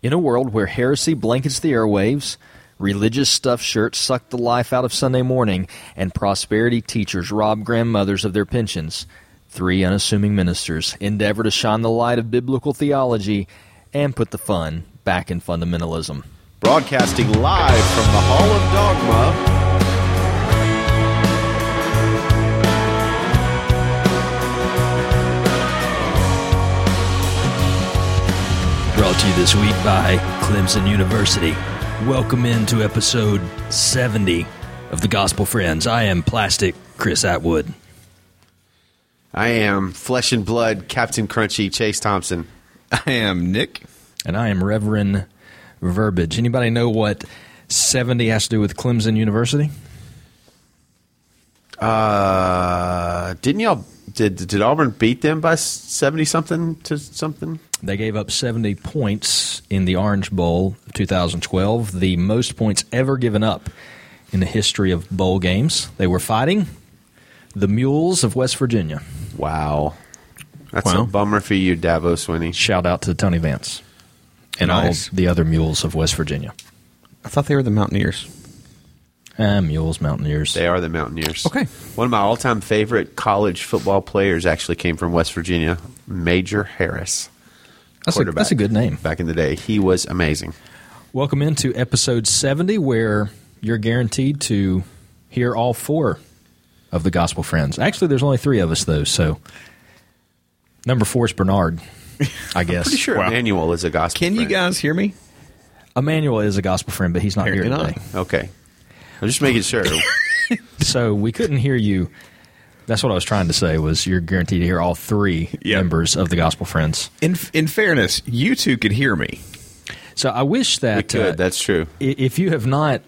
In a world where heresy blankets the airwaves, religious stuffed shirts suck the life out of Sunday morning, and prosperity teachers rob grandmothers of their pensions, three unassuming ministers endeavor to shine the light of biblical theology and put the fun back in fundamentalism. Broadcasting live from the Hall of Dogma. Brought to you this week by Clemson University. Welcome into episode 70 of the Gospel Friends. I am Plastic Chris Atwood. I am flesh and blood Captain Crunchy Chase Thompson. I am Nick. And I am Reverend Verbiage. Anybody know what 70 has to do with Clemson University? Uh, didn't y'all did did Auburn beat them by seventy something to something? They gave up 70 points in the Orange Bowl of 2012, the most points ever given up in the history of bowl games. They were fighting the Mules of West Virginia. Wow, that's Wow. a bummer for you, Dabo Swinney. Shout out to Tony Vance and Nice. all the other Mules of West Virginia. I thought they were the Mountaineers. Ah, Mules, Mountaineers. They are the Mountaineers. Okay. One of my all time favorite college football players actually came from West Virginia, Major Harris. That's a, quarterback. that's a good name. Back in the day, he was amazing. Welcome into episode 70, where you're guaranteed to hear all four of the Gospel Friends. Actually, there's only three of us, though, so number four is Bernard, I guess. Pretty sure Wow. Emmanuel is a gospel. Can you guys hear me? Emmanuel is a Gospel Friend, but he's not Apparently here not. today. Okay, I'm just making sure. So we couldn't hear you. That's what I was trying to say was you're guaranteed to hear all three Yep. members of the Gospel Friends. In in fairness, you two could hear me. So I wish that we could. uh, that's true. If you have not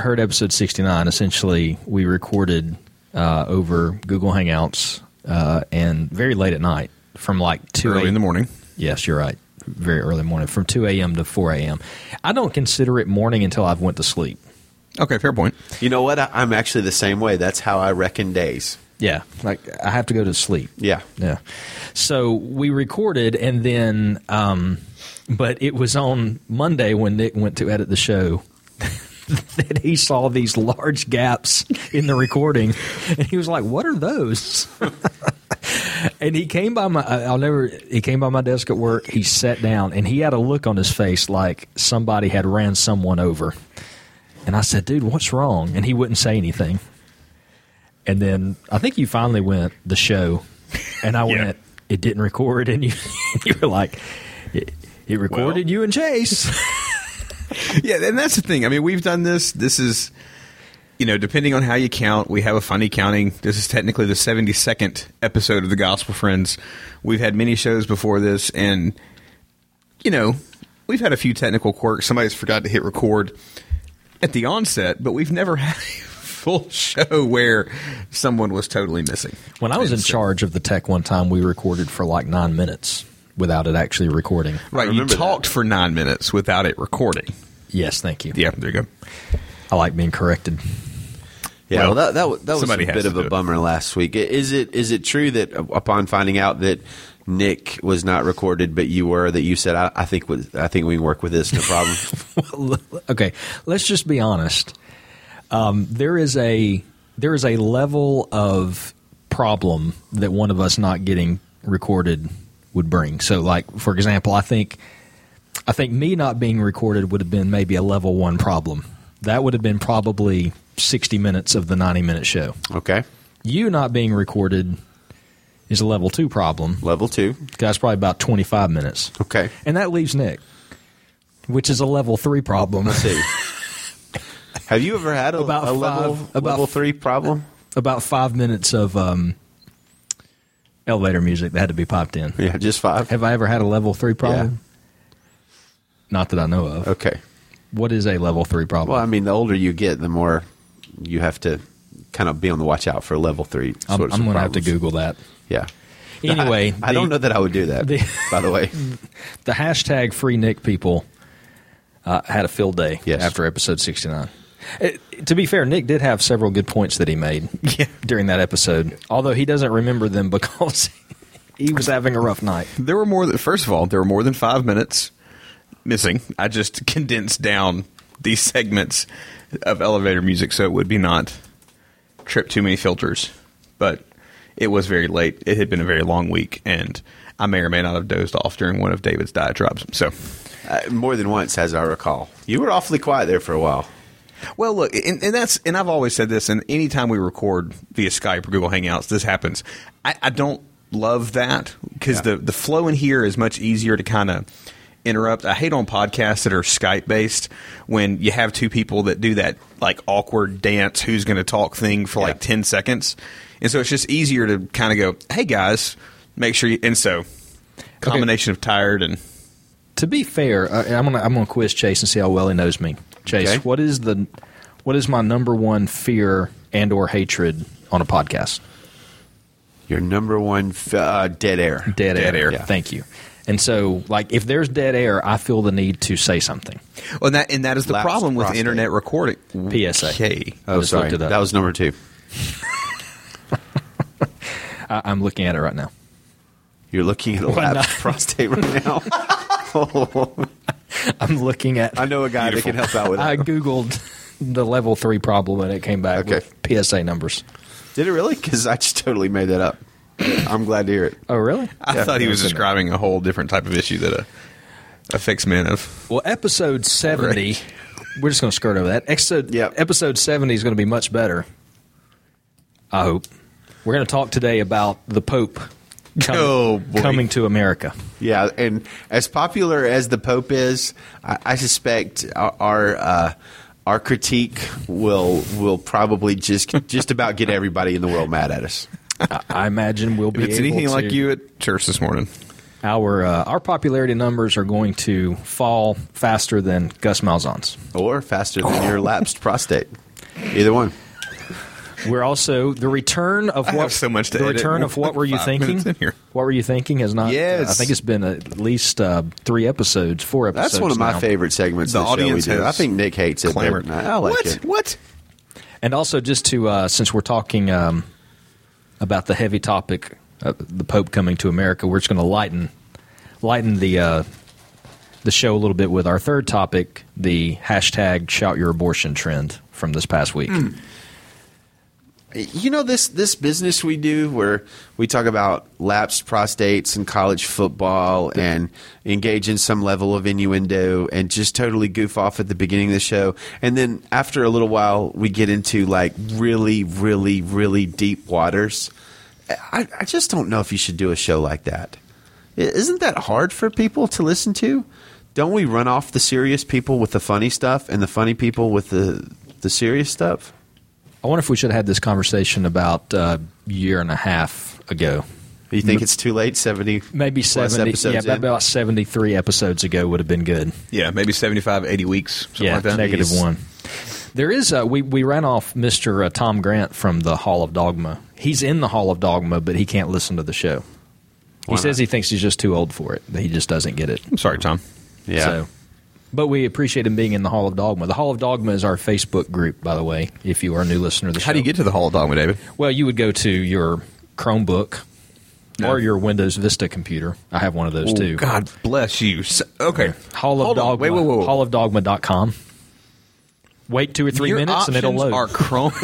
heard episode 69 essentially we recorded uh, over google hangouts uh, and very late at night from like 2 Early in the morning. yes you're right very early morning from 2 a.m to 4 a.m i don't consider it morning until i've went to sleep Okay, fair point. You know what? I, I'm actually the same way. That's how I reckon days. yeah like i have to go to sleep Yeah. Yeah. So we recorded, and then, um, but it was on Monday when Nick went to edit the show that he saw these large gaps in the recording, and he was like, "What are those?" and he came by my. I'll never. He came by my desk at work. He sat down, and he had a look on his face like somebody had ran someone over. And I said, "Dude, what's wrong?" And he wouldn't say anything. And then I think you finally went the show, and I Yeah. went. It didn't record, and you you were like, it, it recorded Well. you and Chase. yeah, and that's the thing. I mean, we've done this. This is, you know, depending on how you count, we have a funny counting. This is technically the 72nd episode of the Gospel Friends. We've had many shows before this, and, you know, we've had a few technical quirks. Somebody's forgot to hit record at the onset, but we've never had a full show where someone was totally missing. when I was in so- charge of the tech one time, we recorded for like nine minutes without it actually recording. Right, you remember that. talked for nine minutes without it recording. Yes, thank you. Yeah, there you go. I like being corrected. Yeah, Well, well, that that, that was a bit of do a it. bummer last week. Is it is it true that uh, upon finding out that Nick was not recorded, but you were, that you said, I, I think with, I think we can work with this, no problem. okay, let's just be honest. Um, there is a there is a level of problem that one of us not getting recorded would bring. So, like for example, I think I think me not being recorded would have been maybe a level one problem. That would have been probably sixty minutes of the ninety minute show. okay, You not being recorded is a level two problem. level two. That's probably about twenty five minutes, Okay, and that leaves Nick, which is a level three problem. let's see. Have you ever had a, About a level five- about- level three problem? about five minutes of um, elevator music that had to be popped in. Yeah, just five. Have I ever had a level three problem? Not that I know of. Okay. What is a level three problem? Well, I mean, the older you get, the more you have to kind of be on the watch out for level three. I'm, I'm going to have to. Google that. Yeah. Anyway, I, I don't know that I would do that. the- by the way, The hashtag free Nick people uh, had a field day Yes. after episode 69. Uh, to be fair, Nick did have several good points that he made during that episode, although he doesn't remember them because he was having a rough night. There were more than first of all, there were more than five minutes. missing. I just condensed down these segments of elevator music so it would be not trip too many filters. But it was very late. It had been a very long week, and I may or may not have dozed off during one of David's diatribes. So, Uh, more than once, as I recall. You were awfully quiet there for a while. well, look, and, and that's and I've always said this. And anytime we record via Skype or Google Hangouts, this happens. I, I don't love that because Yeah. the the flow in here is much easier to kind of interrupt. I hate on podcasts that are Skype based when you have two people that do that like awkward dance who's going to talk thing for like 10 seconds. And so it's just easier to kind of go, "Hey guys, make sure you." And so combination of tired and To be fair, uh, I'm gonna I'm gonna quiz Chase and see how well he knows me. Chase, Okay. what is the what is my number one fear and or hatred on a podcast? Your number one f- uh, dead air. Dead, Dead air. air. Yeah. Thank you. And so, like, if there's dead air, I feel the need to say something. well, and that and that is the Lapsed problem with prostate. internet recording. PSA. Okay. I Oh, just sorry. looked it up. That was number two. I, I'm looking at it right now. You're looking at a Why lapsed not? prostate right now. I'm looking at. I know a guy that can help out with I that. googled the level three problem and it came back Okay. with PSA numbers. Did it really? Because I just totally made that up. I'm glad to hear it. Oh, really? I Yeah, thought he was was in describing a whole different type of issue that uh, affects men of. Well, episode 70, we're just going to skirt over that. Episode, Yep. episode 70 is going to be much better. I hope. We're going to talk today about the Pope com- Oh, coming to America. Yeah, and as popular as the Pope is, I, I suspect our our, uh, our critique will will probably just just about get everybody in the world mad at us. I, imagine we'll be If it's able anything to- like you at church this morning, Our uh, our popularity numbers are going to fall faster than Gus Malzahn's. Or faster than your lapsed prostate. Either one. We're also the return of what have so much to the edit. return of what were you thinking? minutes in here. What were you thinking has not. Yes. I think it's been at least uh, three episodes, four episodes. That's one of my now. favorite segments The of the show audience has I think Nick hates it. clamored. I like what? it. What? And also, just to uh, since we're talking um, about the heavy topic, uh, the Pope coming to America, we're just going to lighten lighten the uh, the show a little bit with our third topic, the hashtag Shout Your Abortion trend from this past week. Hmm. You know this this business we do where we talk about lapsed prostates and college football and engage in some level of innuendo and just totally goof off at the beginning of the show and then after a little while we get into like really really really deep waters. I, I just don't know if you should do a show like that. Isn't that hard for people to listen to? Don't we run off the serious people with the funny stuff and the funny people with the the serious stuff? I wonder if we should have had this conversation about uh, a year and a half ago. You think it's too late? Seventy, Maybe plus seventy. episodes Yeah, in? about seventy-three episodes ago would have been good. Yeah, maybe 75, 80 weeks. Something yeah, like that. negative Jeez. one. There is uh, we we ran off Mister uh, Tom Grant from the Hall of Dogma. He's in the Hall of Dogma, but he can't listen to the show. He Why says he thinks he's just too old for it. That he just doesn't get it. I'm sorry, Tom. Yeah. So, but we appreciate him being in the Hall of Dogma. The Hall of Dogma is our Facebook group, by the way. If you are a new listener to the show, How do you get to the Hall of Dogma, David? Well, you would go to your Chromebook No. or your Windows Vista computer. I have one of those too. God bless you. Okay. Hall of Hold on. Dogma. Wait, wait, wait, wait. Hallofdogma.com. Wait two or three Your minutes and it'll load. Are Chrome.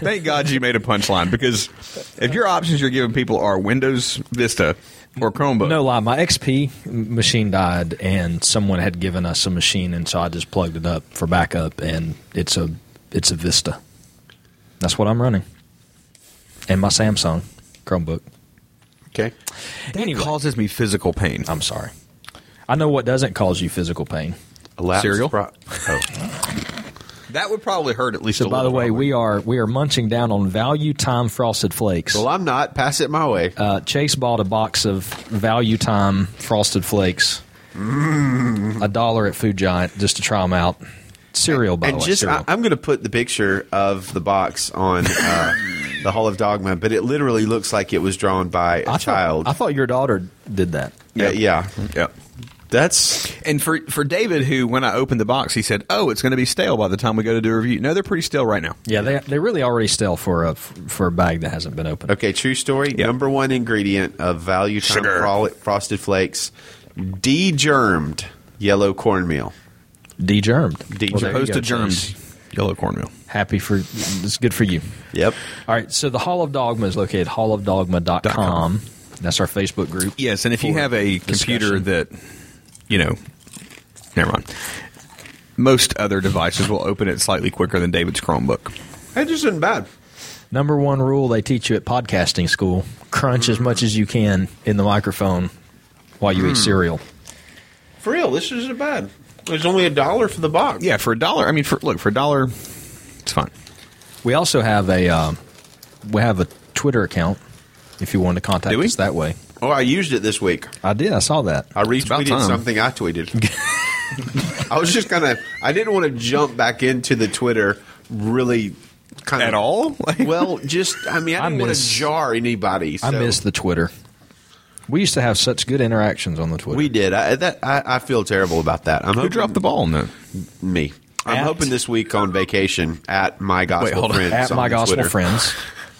Thank God you made a punchline because if your options you're giving people are Windows Vista or Chromebook, No lie, my XP machine died, and someone had given us a machine, and so I just plugged it up for backup, and it's a it's a Vista. That's what I'm running, and my Samsung Chromebook. okay. that Anyway. causes me physical pain. I'm sorry. I know what doesn't cause you physical pain. A Cereal? pro- oh. That would probably hurt at least. So, by the way, probably. we are we are munching down on Value Time Frosted Flakes. Well, I'm not. Pass it my way. Uh, Chase bought a box of Value Time Frosted Flakes, a dollar at Food Giant, just to try them out. Cereal, by and the way. just, cereal. I, I'm going to put the picture of the box on uh, the Hall of Dogma, but it literally looks like it was drawn by a I child. Thought, I thought your daughter did that. Yeah, yeah. yeah. That's And for for David, who when I opened the box, he said, "Oh, it's going to be stale by the time we go to do a review." No, they're pretty stale right now. Yeah, they they really already stale for a for a bag that hasn't been opened. okay. True story. Yep. Number one ingredient of Value Time Sugar. Fro- Frosted Flakes: de-germed yellow cornmeal. De-germed. De-germed. Well, there Opposed to germed Chase. yellow cornmeal. Happy for it's good for you. Yep. All right, so the Hall of Dogma is located at hallofdogma.com. That's our Facebook group. Yes, and if you have a computer discussion. that, you know, never mind. Most other devices will open it slightly quicker than David's Chromebook. That just isn't bad. Number one rule they teach you at podcasting school: crunch as much as you can in the microphone while you eat cereal. For real, this isn't bad. There's only a dollar for the box. Yeah, for a dollar. I mean, for look for a dollar, it's fine. We also have a um, we have a Twitter account. If you want to contact Do we? us that way, Oh, I used it this week. I did. I saw that. I retweeted something I tweeted. I was just gonna. I didn't want to jump back into the Twitter really kind of At all? Like- well, just I mean, I I didn't want to jar anybody. I so- miss the Twitter. We used to have such good interactions on the Twitter. We did. I, that I, I feel terrible about that. I'm Who hoping, dropped the ball on that? Me. I'm At- hoping this week on vacation at my gospel hold on. friends at my gospel Twitter. friends.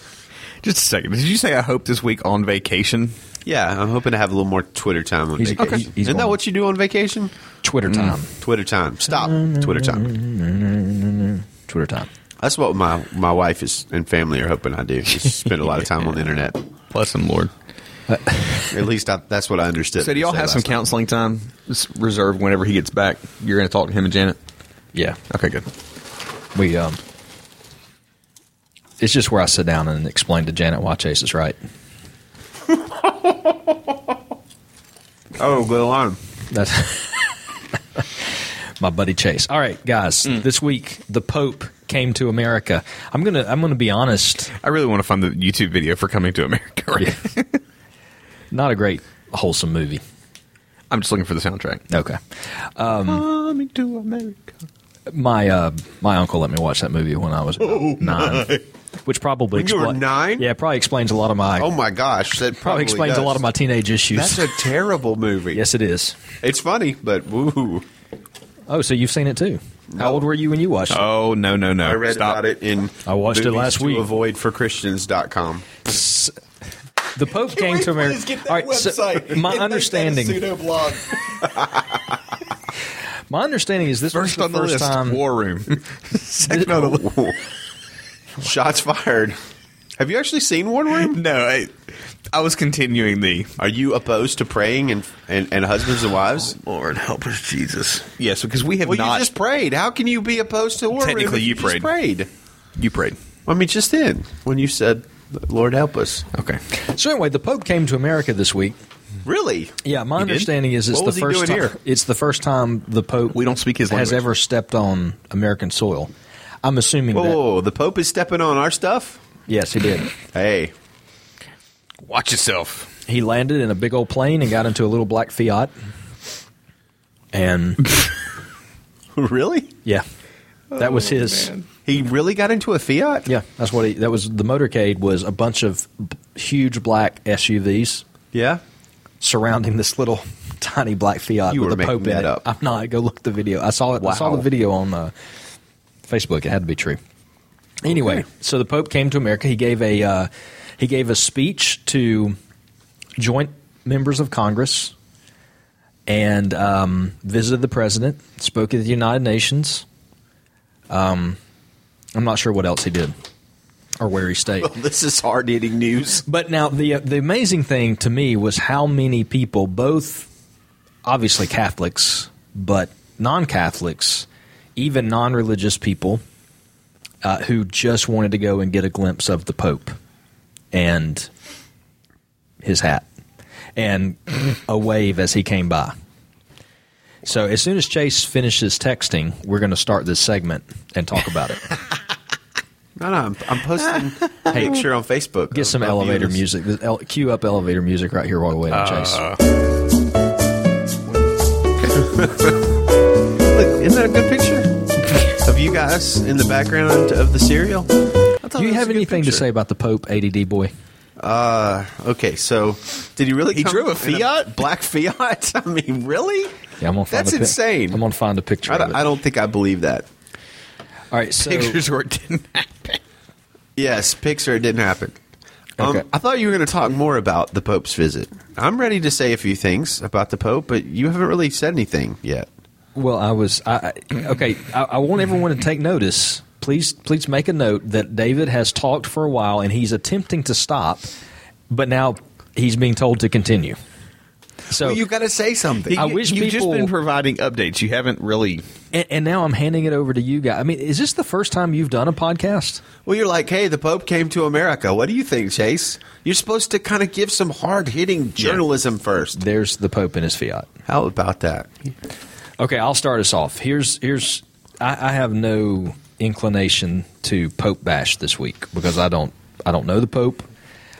Just a second. Did you say I hope this week on vacation? Yeah, I'm hoping to have a little more Twitter time on He's- vacation. okay. he's Isn't that going- what you do on vacation? Twitter time. Twitter time. Stop. Twitter time. Twitter time. That's what my my wife is and family are hoping I do. Is spend a lot of time on the internet. Bless him, Lord. At least I, that's what I understood. So do y'all have some last counseling time Just reserved whenever he gets back? You're going to talk to him and Janet. Yeah, Okay, good. we um. It's just where I sit down and explain to Janet why Chase is right. Oh, good on. That's my buddy Chase. All right, guys. This week the Pope came to America. I'm gonna I'm gonna be honest. I really want to find the YouTube video for Coming to America. Right? Not a great wholesome movie. I'm just looking for the soundtrack. Okay. Coming to America. My uh, my uncle let me watch that movie when I was about nine, which probably When you were nine? Yeah, probably explains a lot of my Oh my gosh, that probably, probably explains a lot of my teenage issues. That's a terrible movie. yes, it is. it's funny, but woo. Oh, so you've seen it too? How old were you when you watched it? Oh, no, no, no. I read Stop. about it in I watched it last week. avoid for Christians.com. The Pope came to America. All right, so my understanding, blog. my understanding is this First was on the the first list, time. War Room. Second on the list. Shots fired. Have you actually seen War Room? No, I, I was continuing the Are you opposed to praying and, and, and husbands and wives? Oh, Lord help us, Jesus. Yes, because we have Well, not. you just prayed. How can you be opposed to War Room? Technically, if you just prayed. prayed. you prayed. I mean, just then when you said, "Lord help us." Okay. So anyway, the Pope came to America this week. Really? Yeah, my He did? understanding is it's What the was he first doing time. here? It's the first time the Pope We don't speak his has language. ever stepped on American soil. I'm assuming Whoa, that. whoa, whoa, the Pope is stepping on our stuff. Yes, he did. Hey, Watch yourself. he landed in a big old plane and got into a little black Fiat. And really? yeah, that was his. He really got into a Fiat? Yeah, that's what he. That was the motorcade. Was a bunch of b- huge black SUVs Yeah. surrounding this little tiny black Fiat You with were the Pope in that it. up. I'm not. Go look the video. I saw it. I saw the video on uh, Facebook. It had to be true. Anyway, Okay. so the Pope came to America. He gave a uh, he gave a speech to joint members of Congress and um, visited the president. Spoke at the United Nations. Um, I'm not sure what else he did or where he stayed. This is hard hitting news. But now the uh, the amazing thing to me was how many people, both obviously Catholics, but non-Catholics, even non-religious people, uh, who just wanted to go and get a glimpse of the Pope and his hat and a wave as he came by. So as soon as Chase finishes texting, we're going to start this segment and talk about it. No, no, I'm, I'm posting a picture on Facebook. Get some elevator you. music. El- Cue up elevator music right here while we wait on Chase. Look, isn't that a good picture you guys in the background of the cereal? Do you have a good anything to say about the Pope ADD boy? Uh, okay, so did he really? He come drove a in Fiat? black Fiat. I mean, really? Yeah, I'm gonna find That's a pic- insane. I'm gonna find a picture I don't, it. I don't think I believe that. All right, so Pictures where it didn't happen. Yes, Pixar. It didn't happen. Um, Okay. I thought you were going to talk more about the Pope's visit. I'm ready to say a few things about the Pope, but you haven't really said anything yet. Well, I was I, I- okay. I, I want everyone to take notice. Please, please make a note that David has talked for a while and he's attempting to stop, but now he's being told to continue. So, Well, you got to say something. I wish You've just been providing updates. You haven't really. and, and now I'm handing it over to you guys. I mean, is this the first time you've done a podcast? Well, you're like, hey, the Pope came to America. What do you think, Chase? You're supposed to kind of give some hard hitting journalism first. There's the Pope and his fiat. How about that? Okay, I'll start us off. Here's here's I, I have no inclination to Pope bash this week because I don't I don't know the Pope.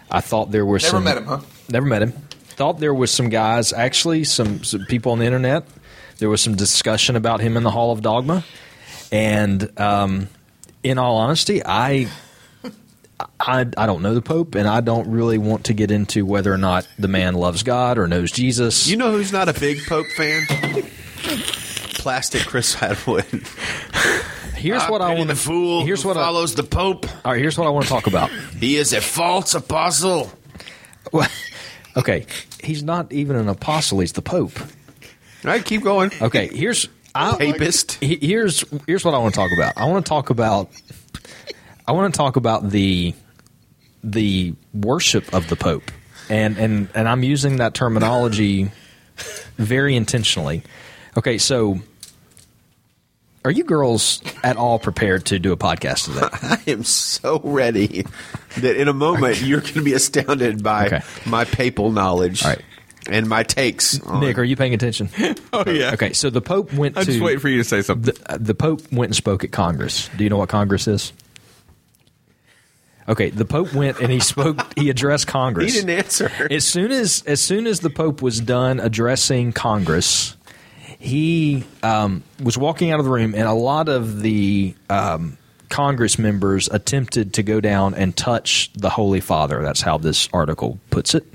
I thought there were Never some met him, huh? Never met him. Thought there was some guys actually some, some people on the internet. There was some discussion about him in the Hall of Dogma, and um, in all honesty, I. I, I don't know the Pope, and I don't really want to get into whether or not the man loves God or knows Jesus. You know who's not a big Pope fan? Plastic Chris Atwood. here's what I want to. fool Here's who what I, follows the Pope. All right, here's what I want to talk about. He is a false apostle. Well, okay, he's not even an apostle; he's the Pope. All right, keep going. Okay, here's I, Papist. he- Here's here's what I want to talk about. I want to talk about. I want to talk about the the worship of the Pope, and and and I'm using that terminology very intentionally. Okay, so. Are you girls at all prepared to do a podcast today? I am so ready that in a moment you're going to be astounded by Okay. my papal knowledge All right. and my takes. on- Nick, are you paying attention? Oh yeah. Okay, so the Pope went I'm to just waiting for you to say something. the, uh, the Pope went and spoke at Congress. Do you know what Congress is? Okay, the Pope went and he spoke. He addressed Congress. he didn't answer. As soon as as soon as the Pope was done addressing Congress, he um, was walking out of the room, and a lot of the um, Congress members attempted to go down and touch the Holy Father. That's how this article puts it.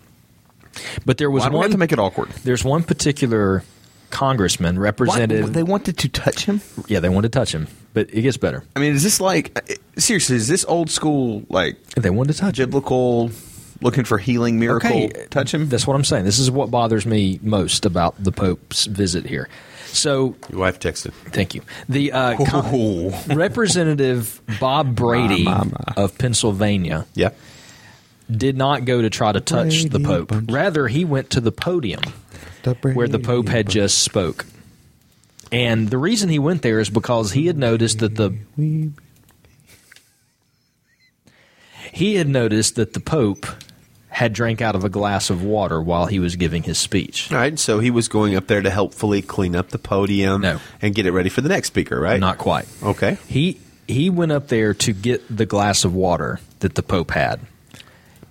But there was Why do we one to make it awkward? There's one particular congressman, representative. They wanted to touch him. yeah, they wanted to touch him, but it gets better. I mean, is this like seriously? Is this old school like They wanted to touch him. Biblical, looking for healing miracle? Okay, touch him. That's what I'm saying. This is what bothers me most about the Pope's visit here. So, Your wife texted. thank you. The uh, con- Representative Bob Brady My, my, my. of Pennsylvania Yeah. did not go to try to touch the Pope. Bunch. Rather, he went to the podium where the Pope had just spoke. And the reason he went there is because he had noticed that the he had noticed that the Pope had drank out of a glass of water while he was giving his speech. All right. So he was going up there to helpfully clean up the podium No. and get it ready for the next speaker, right? Not quite. Okay. He he went up there to get the glass of water that the Pope had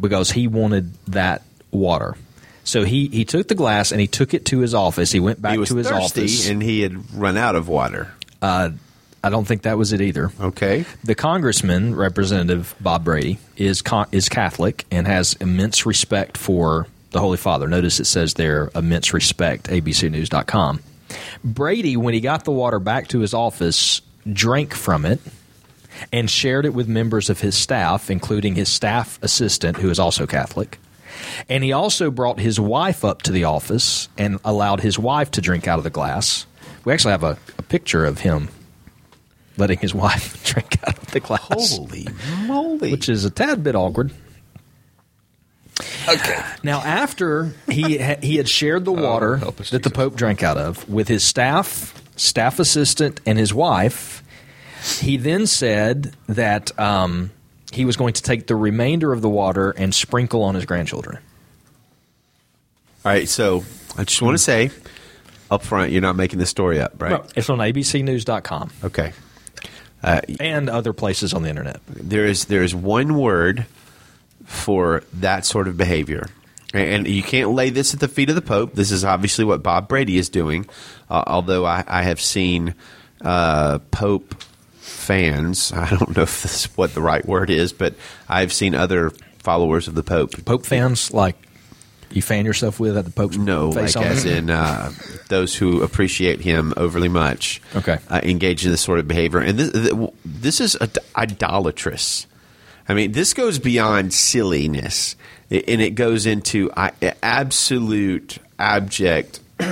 because he wanted that water. So he, he took the glass and he took it to his office. He went back He to his office. and he had run out of water. uh, I don't think that was it either. Okay. The congressman, Representative Bob Brady, is con- is Catholic and has immense respect for the Holy Father. Notice it says there, immense respect, abcnews.com. Brady, when he got the water back to his office, drank from it and shared it with members of his staff, including his staff assistant, who is also Catholic. And he also brought his wife up to the office and allowed his wife to drink out of the glass. We actually have a, a picture of him letting his wife drink out of the glass, Holy moly. which is a tad bit awkward. Okay. Now, after he ha- he had shared the water help us, that the Jesus. Pope drank out of with his staff, staff assistant, and his wife, he then said that um, he was going to take the remainder of the water and sprinkle on his grandchildren. All right. So I just want to say up front, you're not making this story up, right? It's on abcnews.com Okay. Uh, and other places on the internet. there is there is one word for that sort of behavior, and, you can't lay this at the feet of the Pope. This is obviously what Bob Brady is doing. Uh, although I, I have seen uh, Pope fans, I don't know if this is what the right word is, but I've seen other followers of the Pope. Pope fans like you fan yourself with at the Pope's No, face like on as it? in uh, those who appreciate him overly much. Okay. uh, engage in this sort of behavior, and this, this is ad- idolatrous. I mean, this goes beyond silliness, and it goes into absolute abject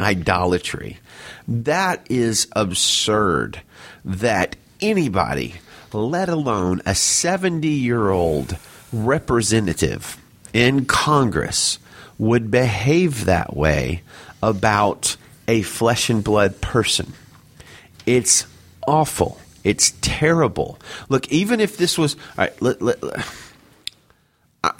idolatry. That is absurd. That anybody, let alone a seventy-year-old representative in Congress, would behave that way about a flesh and blood person. It's awful. It's terrible. Look, even if this was, all right, let, let,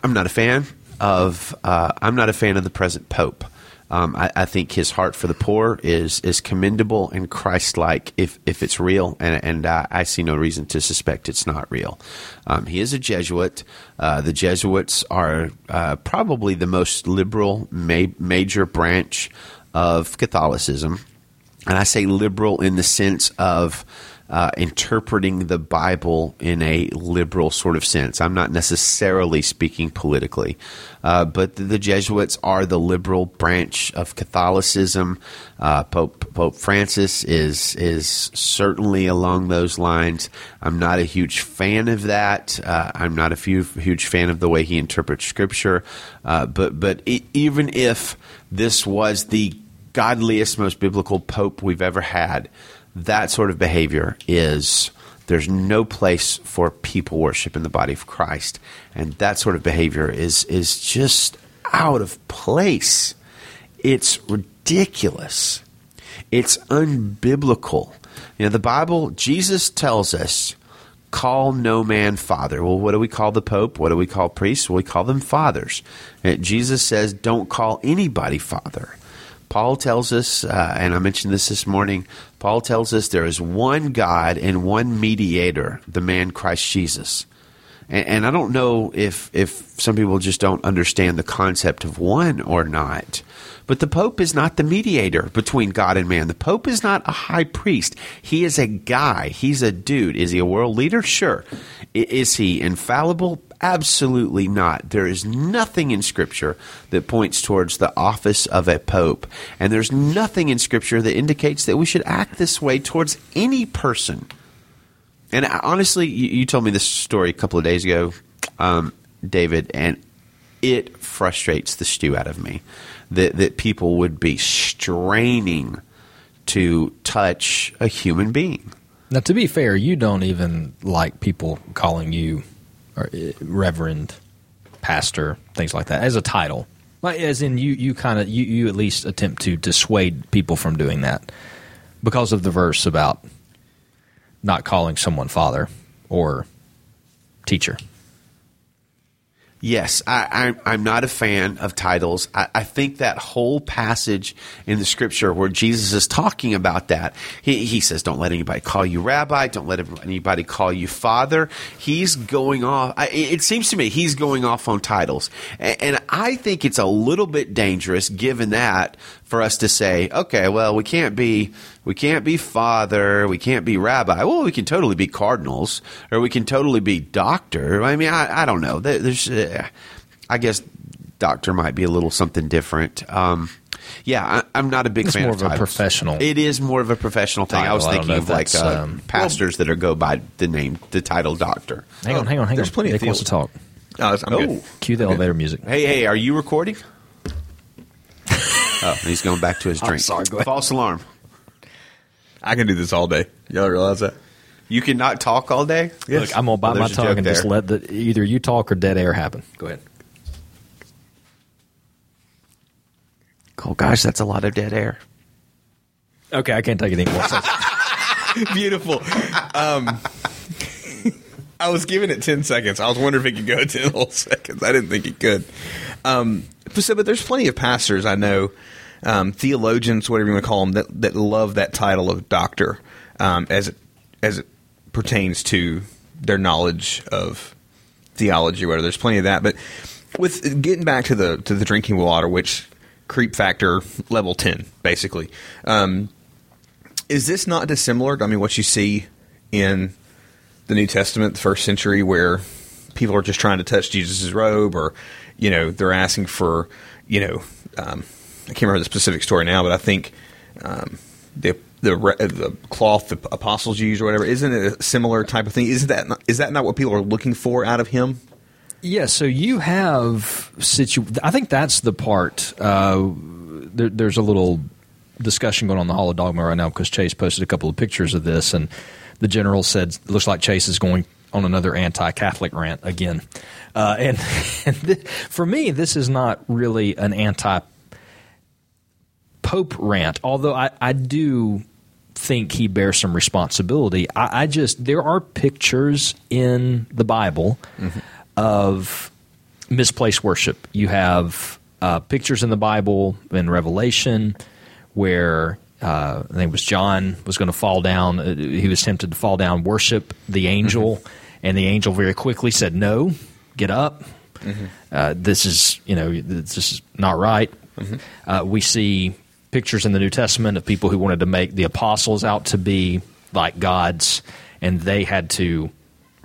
I'm not a fan of. Uh, I'm not a fan of the present pope. Um, I, I think his heart for the poor is is commendable and Christ-like if if it's real, and and uh, I see no reason to suspect it's not real. Um, he is a Jesuit. Uh, the Jesuits are uh, probably the most liberal ma- major branch of Catholicism. And I say liberal in the sense of uh, interpreting the Bible in a liberal sort of sense. I'm not necessarily speaking politically, uh, but the, the Jesuits are the liberal branch of Catholicism. Uh, Pope Pope Francis is is certainly along those lines. I'm not a huge fan of that. Uh, I'm not a few, huge fan of the way he interprets Scripture. Uh, but but even if this was the godliest, most biblical pope we've ever had, that sort of behavior is there's no place for people worship in the body of Christ, and that sort of behavior is is just out of place. It's ridiculous. It's unbiblical. You know, the Bible, Jesus tells us, call no man father. Well, what do we call the Pope? What do we call priests? Well, we call them fathers. Uh, Jesus says, don't call anybody father. Paul tells us, uh, and I mentioned this this morning, Paul tells us there is one God and one mediator, the man Christ Jesus. And, and I don't know if, if some people just don't understand the concept of one or not. But the Pope is not the mediator between God and man. The Pope is not a high priest. He is a guy. He's a dude. Is he a world leader? Sure. Is he infallible? Absolutely not. There is nothing in Scripture that points towards the office of a Pope. And there's nothing in Scripture that indicates that we should act this way towards any person. And I- honestly, you, you told me this story a couple of days ago, um, David, and it frustrates the stew out of me that that people would be straining to touch a human being. Now, to be fair, you don't even like people calling you or, uh, Reverend, Pastor, things like that as a title. Like, as in, you, you kind of you, you at least attempt to dissuade people from doing that because of the verse about not calling someone father or teacher. Yes, I, I'm, I'm not a fan of titles. I, I think that whole passage in the scripture where Jesus is talking about that, he, he says, Don't let anybody call you rabbi, don't let anybody call you father. He's going off, I, it seems to me, he's going off on titles. And, and I think it's a little bit dangerous given that for us to say, okay, well, we can't be we can't be father, we can't be rabbi. Well, we can totally be cardinals, or we can totally be doctor. I mean, I, I don't know. There's, uh, I guess, doctor might be a little something different. Um, yeah, I, I'm not a big It's fan more of of a professional It is more of a professional thing. I title. was I don't thinking know of like uh, um, pastors that are go by the name, the title doctor. Hang on, hang on, hang There's on. plenty of Nick wants to talk. Oh, I'm Oh. good. Cue the elevator music. Hey, hey, are you recording? oh, he's going back to his I'm drink. sorry, go ahead. False alarm. I can do this all day. Y'all realize that? You cannot talk all day. Look, I'm gonna bite Well, my tongue joke and just let the either you talk or dead air happen. Go ahead. Oh gosh, that's a lot of dead air. Okay, I can't take it anymore. So- Beautiful. Um, I was giving it 10 seconds. I was wondering if it could go 10 whole seconds. I didn't think it could. Um, but, so, but there's plenty of pastors I know, um, theologians, whatever you want to call them, that, that love that title of doctor um, as, it, as it pertains to their knowledge of theology whatever. There's plenty of that. But with getting back to the to the drinking water, which creep factor level 10, basically. Um, is this not dissimilar? I mean, what you see in the New Testament, the first century, where people are just trying to touch Jesus' robe, or you know, they're asking for you know, um, I can't remember the specific story now, but I think um, the the the cloth the apostles used or whatever isn't it a similar type of thing? Isn't that not, is that not what people are looking for out of him? Yeah, so you have situ. I think that's the part. Uh, there, there's a little discussion going on in the Hall of Dogma right now because Chase posted a couple of pictures of this, and the general said, "Looks like Chase is going on another anti-Catholic rant again." Uh, and, and th- for me, this is not really an anti Pope rant, although I, I do think he bears some responsibility. I, I just there are pictures in the Bible mm-hmm. of misplaced worship. You have uh, pictures in the Bible in Revelation where uh, I think it was John was going to fall down. Uh, he was tempted to fall down, worship the angel, mm-hmm. and the angel very quickly said, "No, get up. Mm-hmm. Uh, this is you know this is not right." Mm-hmm. Uh, we see pictures in the New Testament of people who wanted to make the apostles out to be like gods, and they had to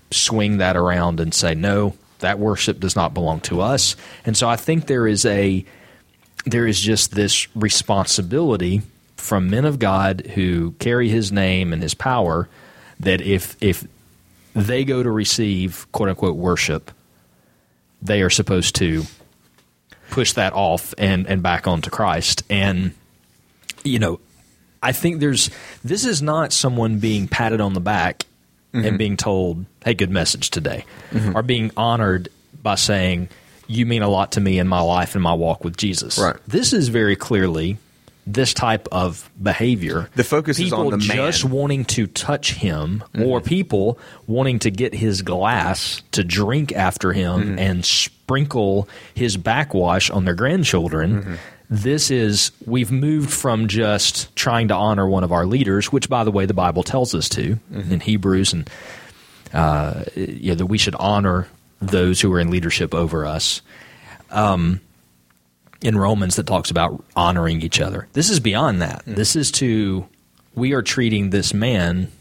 swing that around and say, no, that worship does not belong to us. And so I think there is a there is just this responsibility from men of God who carry his name and his power that if if they go to receive quote unquote worship, they are supposed to push that off and, and back onto Christ. And you know, I think there's this is not someone being patted on the back mm-hmm. and being told, "Hey, good message today," mm-hmm. or being honored by saying, "You mean a lot to me in my life and my walk with Jesus." Right. This is very clearly this type of behavior. The focus people is on the just man. wanting to touch him, mm-hmm. or people wanting to get his glass to drink after him mm-hmm. and sprinkle his backwash on their grandchildren mm-hmm this is we've moved from just trying to honor one of our leaders, which, by the way, the Bible tells us to mm-hmm. in Hebrews, and uh, you know, that we should honor those who are in leadership over us. Um, in Romans, that talks about honoring each other. This is beyond that. Mm-hmm. This is to we are treating this man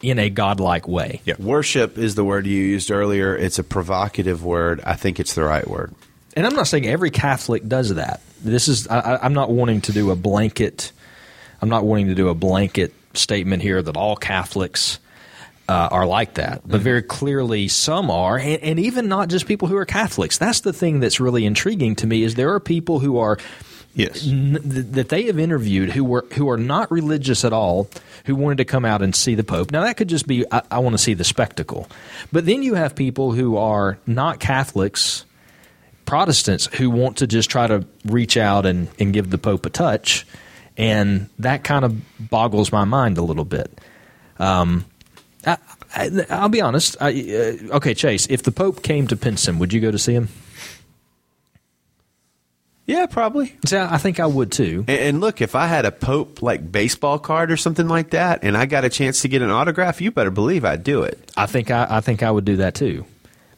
in a godlike way. Yeah. Worship is the word you used earlier. It's a provocative word. I think it's the right word. And I'm not saying every Catholic does that this is I, I'm not wanting to do a blanket. I'm not wanting to do a blanket statement here that all Catholics uh, are like that, but mm-hmm. very clearly some are, and, and, even not just people who are Catholics. That's the thing that's really intriguing to me is there are people who are. Yes, n- that they have interviewed who were who are not religious at all, who wanted to come out and see the Pope. Now that could just be I, I want to see the spectacle, but then you have people who are not Catholics Protestants who want to just try to reach out and, and give the Pope a touch. And that kind of boggles my mind a little bit. Um, I, will be honest. I, uh, okay, Chase, if the Pope came to Pinson, would you go to see him? Yeah, probably. See, I think I would too. And, and, look, if I had a Pope like baseball card or something like that, and I got a chance to get an autograph, you better believe I'd do it. I think I, I think I would do that too.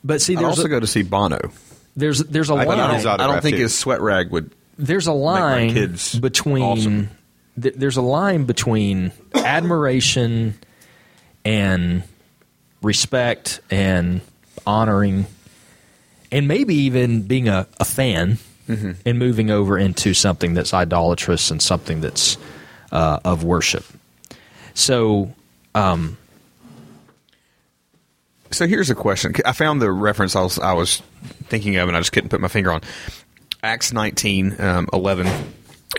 But see, I'd also a, go to see Bono. There's there's a I line. Don't, I don't think too. his sweat rag would. There's a line between. Awesome. Th- there's a line between admiration and respect and honoring, and maybe even being a, a fan mm-hmm. and moving over into something that's idolatrous and something that's uh, of worship. So. Um, so here's a question. I found the reference I was, I was thinking of, and I just couldn't put my finger on. Acts 19, um, 11.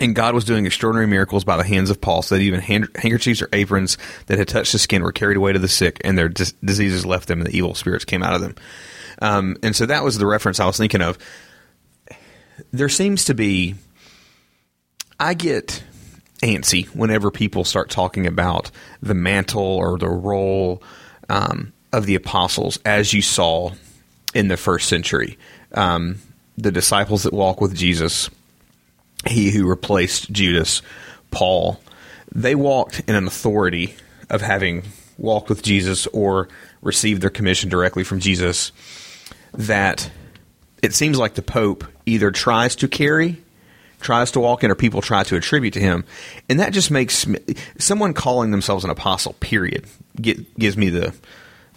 And God was doing extraordinary miracles by the hands of Paul, so that even hand- handkerchiefs or aprons that had touched the skin were carried away to the sick, and their dis- diseases left them, and the evil spirits came out of them. Um, and so that was the reference I was thinking of. There seems to be. I get antsy whenever people start talking about the mantle or the role um, of the apostles as you saw in the first century. Um, the disciples that walk with Jesus, he who replaced Judas, Paul, they walked in an authority of having walked with Jesus or received their commission directly from Jesus that it seems like the Pope either tries to carry, tries to walk in, or people try to attribute to him. And that just makes someone calling themselves an apostle, period, get, gives me the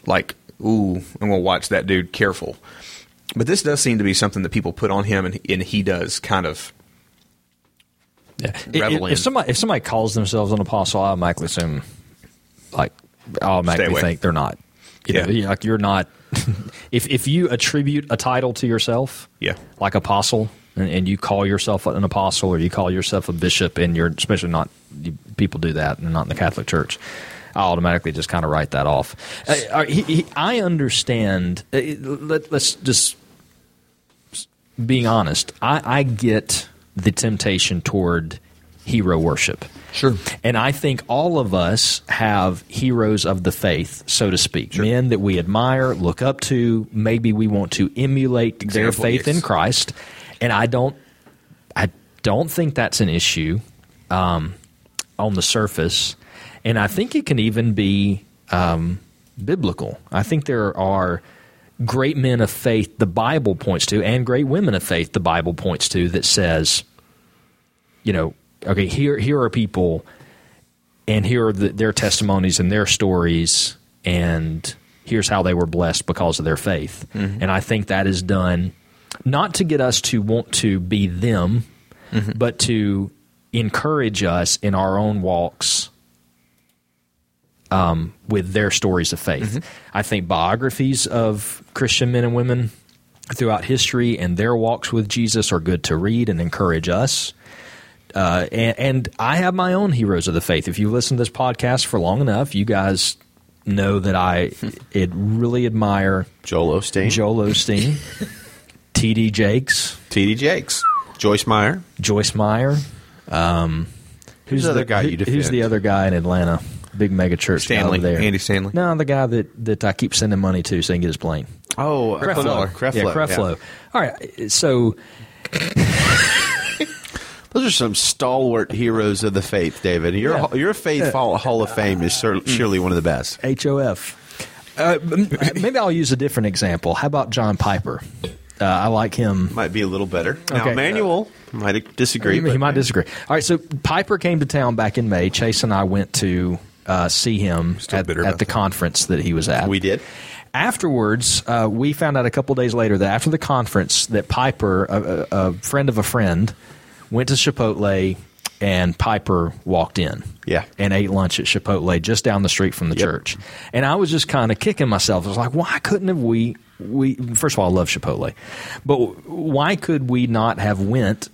like ooh, I'm going to watch that dude careful. But this does seem to be something that people put on him, and, and he does kind of. Yeah. Revel If, in. if somebody if somebody calls themselves an apostle, I automatically assume, like, I automatically think they're not. You yeah. Know, like, you're not. if if you attribute a title to yourself, Yeah. like apostle, and, and you call yourself an apostle or you call yourself a bishop, and you're especially not people do that, and not in the Catholic Church. I automatically just kind of write that off. Uh, uh, I understand. uh, Let, let's just being honest. I, I get the temptation toward hero worship. Sure. And I think all of us have heroes of the faith, so to speak. Men that we admire, look up to, maybe we want to emulate their faith yes. in Christ. And I don't I don't think that's an issue um, on the surface. And I think it can even be um, biblical. I think there are great men of faith the Bible points to and great women of faith the Bible points to that says, you know, okay, here here are people and here are the, their testimonies and their stories and here's how they were blessed because of their faith. And I think that is done not to get us to want to be them, but to encourage us in our own walks um, with their stories of faith. I think biographies of Christian men and women throughout history and their walks with Jesus are good to read and encourage us. Uh, and, and I have my own heroes of the faith. If you listen to this podcast for long enough, you guys know that I it really admire Joel Osteen, Joel Osteen, T.D. Jakes, T.D. Jakes, Joyce Meyer. Joyce Meyer. Um, Who's the other guy you who- Who's the other guy in Atlanta? Big mega church guy over there. Andy Stanley. No, the guy that, that I keep sending money to so he can get his plane. Oh, Creflo. Creflo. yeah, Creflo. All right, so Those are some stalwart heroes of the faith, David. Your Yeah. your faith hall, hall of fame is sur- surely one of the best. HOF. Uh, maybe I'll use a different example. How about John Piper? Uh, I like him. Might be a little better. Now, Okay. Manuel might disagree. He, but- might disagree. All right, so Piper came to town back in May. Chase and I went to uh, see him Still at, at the that. conference that he was at. We did. Afterwards, uh, we found out a couple days later that after the conference, that Piper, a, a, a friend of a friend, went to Chipotle, and Piper walked in. Yeah. and ate lunch at Chipotle just down the street from the Yep. church. And I was just kind of kicking myself. I was like, why couldn't have we? We first of all, I love Chipotle, but why could we not have went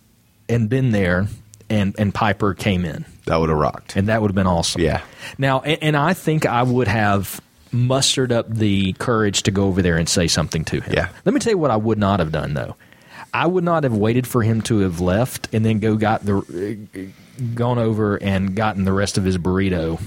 and been there? And and Piper came in That would have rocked. and that would have been awesome. Yeah. Now, and, and I think I would have mustered up the courage to go over there and say something to him. Yeah. Let me tell you what I would not have done though. I would not have waited for him to have left and then go got the gone over and gotten the rest of his burrito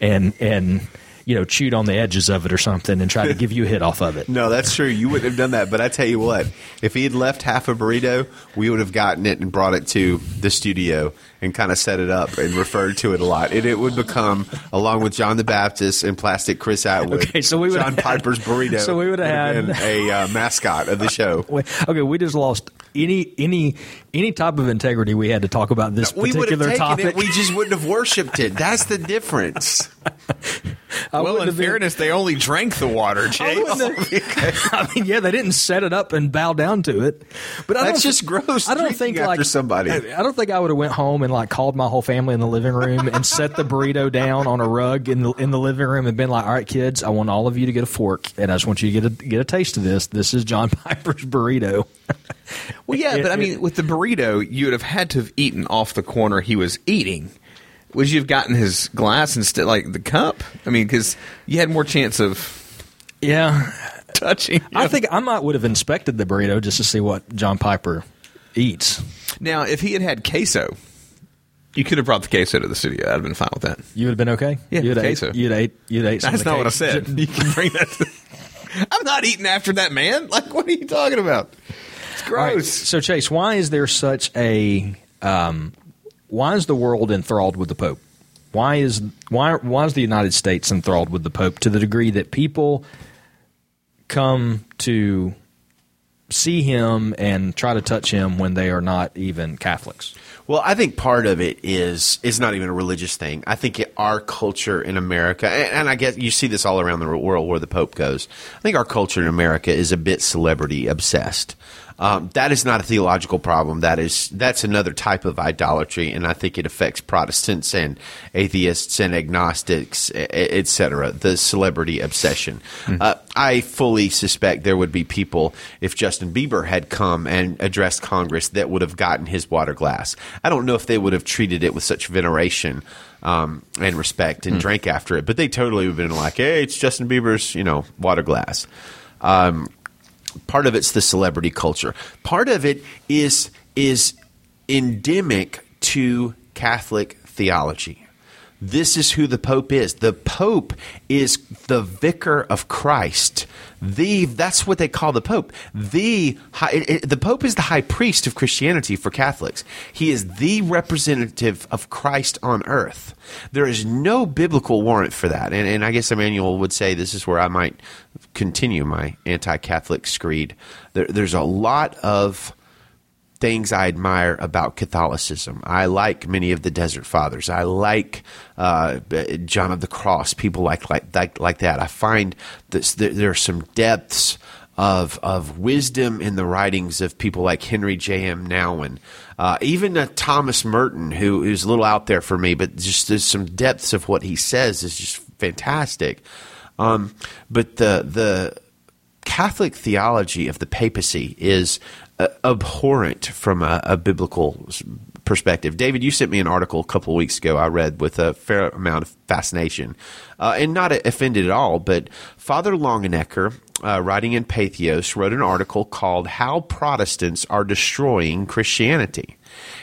and and you know chewed on the edges of it or something and tried to give you a hit off of it. No, that's true. You wouldn't have done that. But I tell you what, if he had left half a burrito, we would have gotten it and brought it to the studio and kind of set it up and referred to it a lot. And it would become, along with John the Baptist and Plastic Chris Atwood, Okay, so we would John have- Piper's burrito. so we would have had- a uh, mascot of the show. Okay, we just lost any any any type of integrity we had to talk about this have particular topic. it. We just wouldn't have worshipped it. That's the difference. I well, in have been- fairness, they only drank the water, I, Jay. wouldn't have- I mean, yeah, they didn't set it up and bow down to it. But I That's just gross, I don't think after like somebody. I, I don't think I would have went home and like called my whole family in the living room and set the burrito down on a rug in the in the living room and been like, "All right, kids, I want all of you to get a fork and I just want you to get a get a taste of this. This is John Piper's burrito." Well, yeah, It- but I it- mean, with the burrito, you would have had to have eaten off the corner he was eating. Would you have gotten his glass instead, like the cup? I mean, because you had more chance of Yeah, touching. I think I might would have inspected the burrito just to see what John Piper eats. now, if he had had queso, you could have brought the queso to the studio. I'd have been fine with that. You would have been okay. Yeah, you'd ate, queso. You'd ate. You'd ate. That's not what I said. You can bring that. To, I'm not eating after that man. Like, what are you talking about? All right, gross. So Chase, why is there such a um, why is the world enthralled with the Pope? Why is why why is the United States enthralled with the Pope to the degree that people come to see him and try to touch him when they are not even Catholics? Well, I think part of it is is not even a religious thing. I think it, our culture in America, and, and I guess you see this all around the world where the Pope goes. I think our culture in America is a bit celebrity obsessed. Um, that is not a theological problem. That is that's another type of idolatry, and I think it affects Protestants and atheists and agnostics, etc. The celebrity obsession. Mm-hmm. Uh, I fully suspect there would be people if Justin Bieber had come and addressed Congress that would have gotten his water glass. I don't know if they would have treated it with such veneration. Um, and respect and mm. drank after it, but they totally would have been like, "Hey, it's Justin Bieber's, you know, water glass." Um, part of it's the celebrity culture. Part of it is is endemic to Catholic theology. This is who the Pope is. The Pope is the vicar of Christ. The that's what they call the Pope. The high, it, the Pope is the high priest of Christianity for Catholics. He is the representative of Christ on earth. There is no biblical warrant for that. And, and I guess Emmanuel would say this is where I might continue my anti-Catholic screed. There, there's a lot of things I admire about Catholicism. I like many of the Desert Fathers. I like uh, John of the Cross. People like like like, like that. I find this, there, are some depths of of wisdom in the writings of people like Henri J. M. Nouwen, uh, even uh, Thomas Merton, who is a little out there for me, but just there's some depths of what he says is just fantastic. Um, but the the Catholic theology of the papacy is uh, abhorrent from a, a, biblical perspective. David, you sent me an article a couple of weeks ago I read with a fair amount of fascination uh, and not offended at all. But Father Longenecker, uh, writing in Patheos, wrote an article called How Protestants Are Destroying Christianity.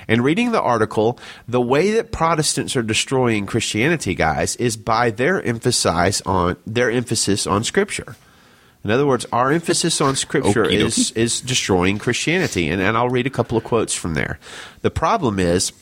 And reading the article, the way that Protestants are destroying Christianity, guys, is by their emphasis on their emphasis on Scripture. In other words, our emphasis on Scripture is is destroying Christianity, and, and I'll read a couple of quotes from there. The problem is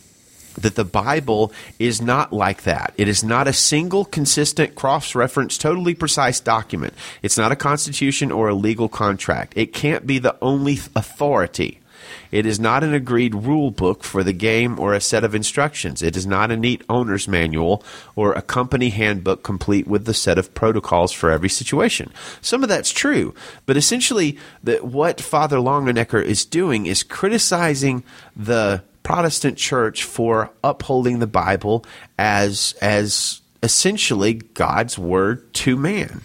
that the Bible is not like that. It is not a single, consistent, cross reference, totally precise document. It's not a constitution or a legal contract. It can't be the only authority. It is not an agreed rule book for the game or a set of instructions. It is not a neat owner's manual or a company handbook complete with the set of protocols for every situation. Some of that's true, but essentially, the, what Father Longenecker is doing is criticizing the Protestant church for upholding the Bible as as essentially God's word to man.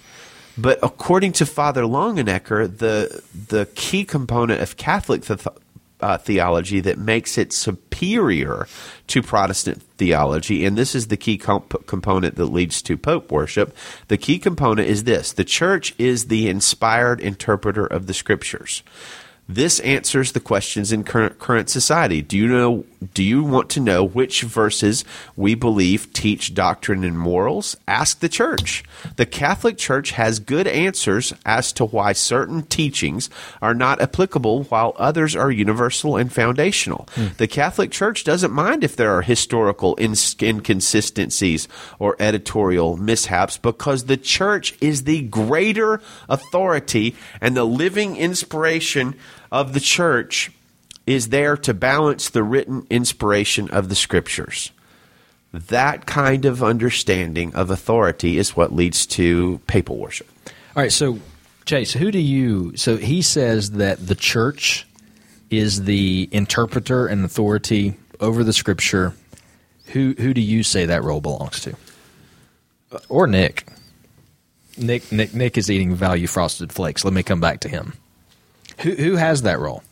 But according to Father Longenecker, the the key component of Catholic th- uh, theology that makes it superior to Protestant theology, and this is the key comp- component that leads to Pope worship. The key component is this the church is the inspired interpreter of the scriptures. This answers the questions in current, current society. Do you know? Do you want to know which verses we believe teach doctrine and morals? Ask the church. The Catholic Church has good answers as to why certain teachings are not applicable, while others are universal and foundational. Hmm. The Catholic Church doesn't mind if there are historical inconsistencies or editorial mishaps because the church is the greater authority and the living inspiration of the church is there to balance the written inspiration of the scriptures. That kind of understanding of authority is what leads to papal worship. All right, so Chase, who do you? So he says that the church is the interpreter and authority over the scripture. Who who do you say that role belongs to? Or Nick? Nick Nick Nick is eating value frosted flakes. Let me come back to him. Who, who has that role?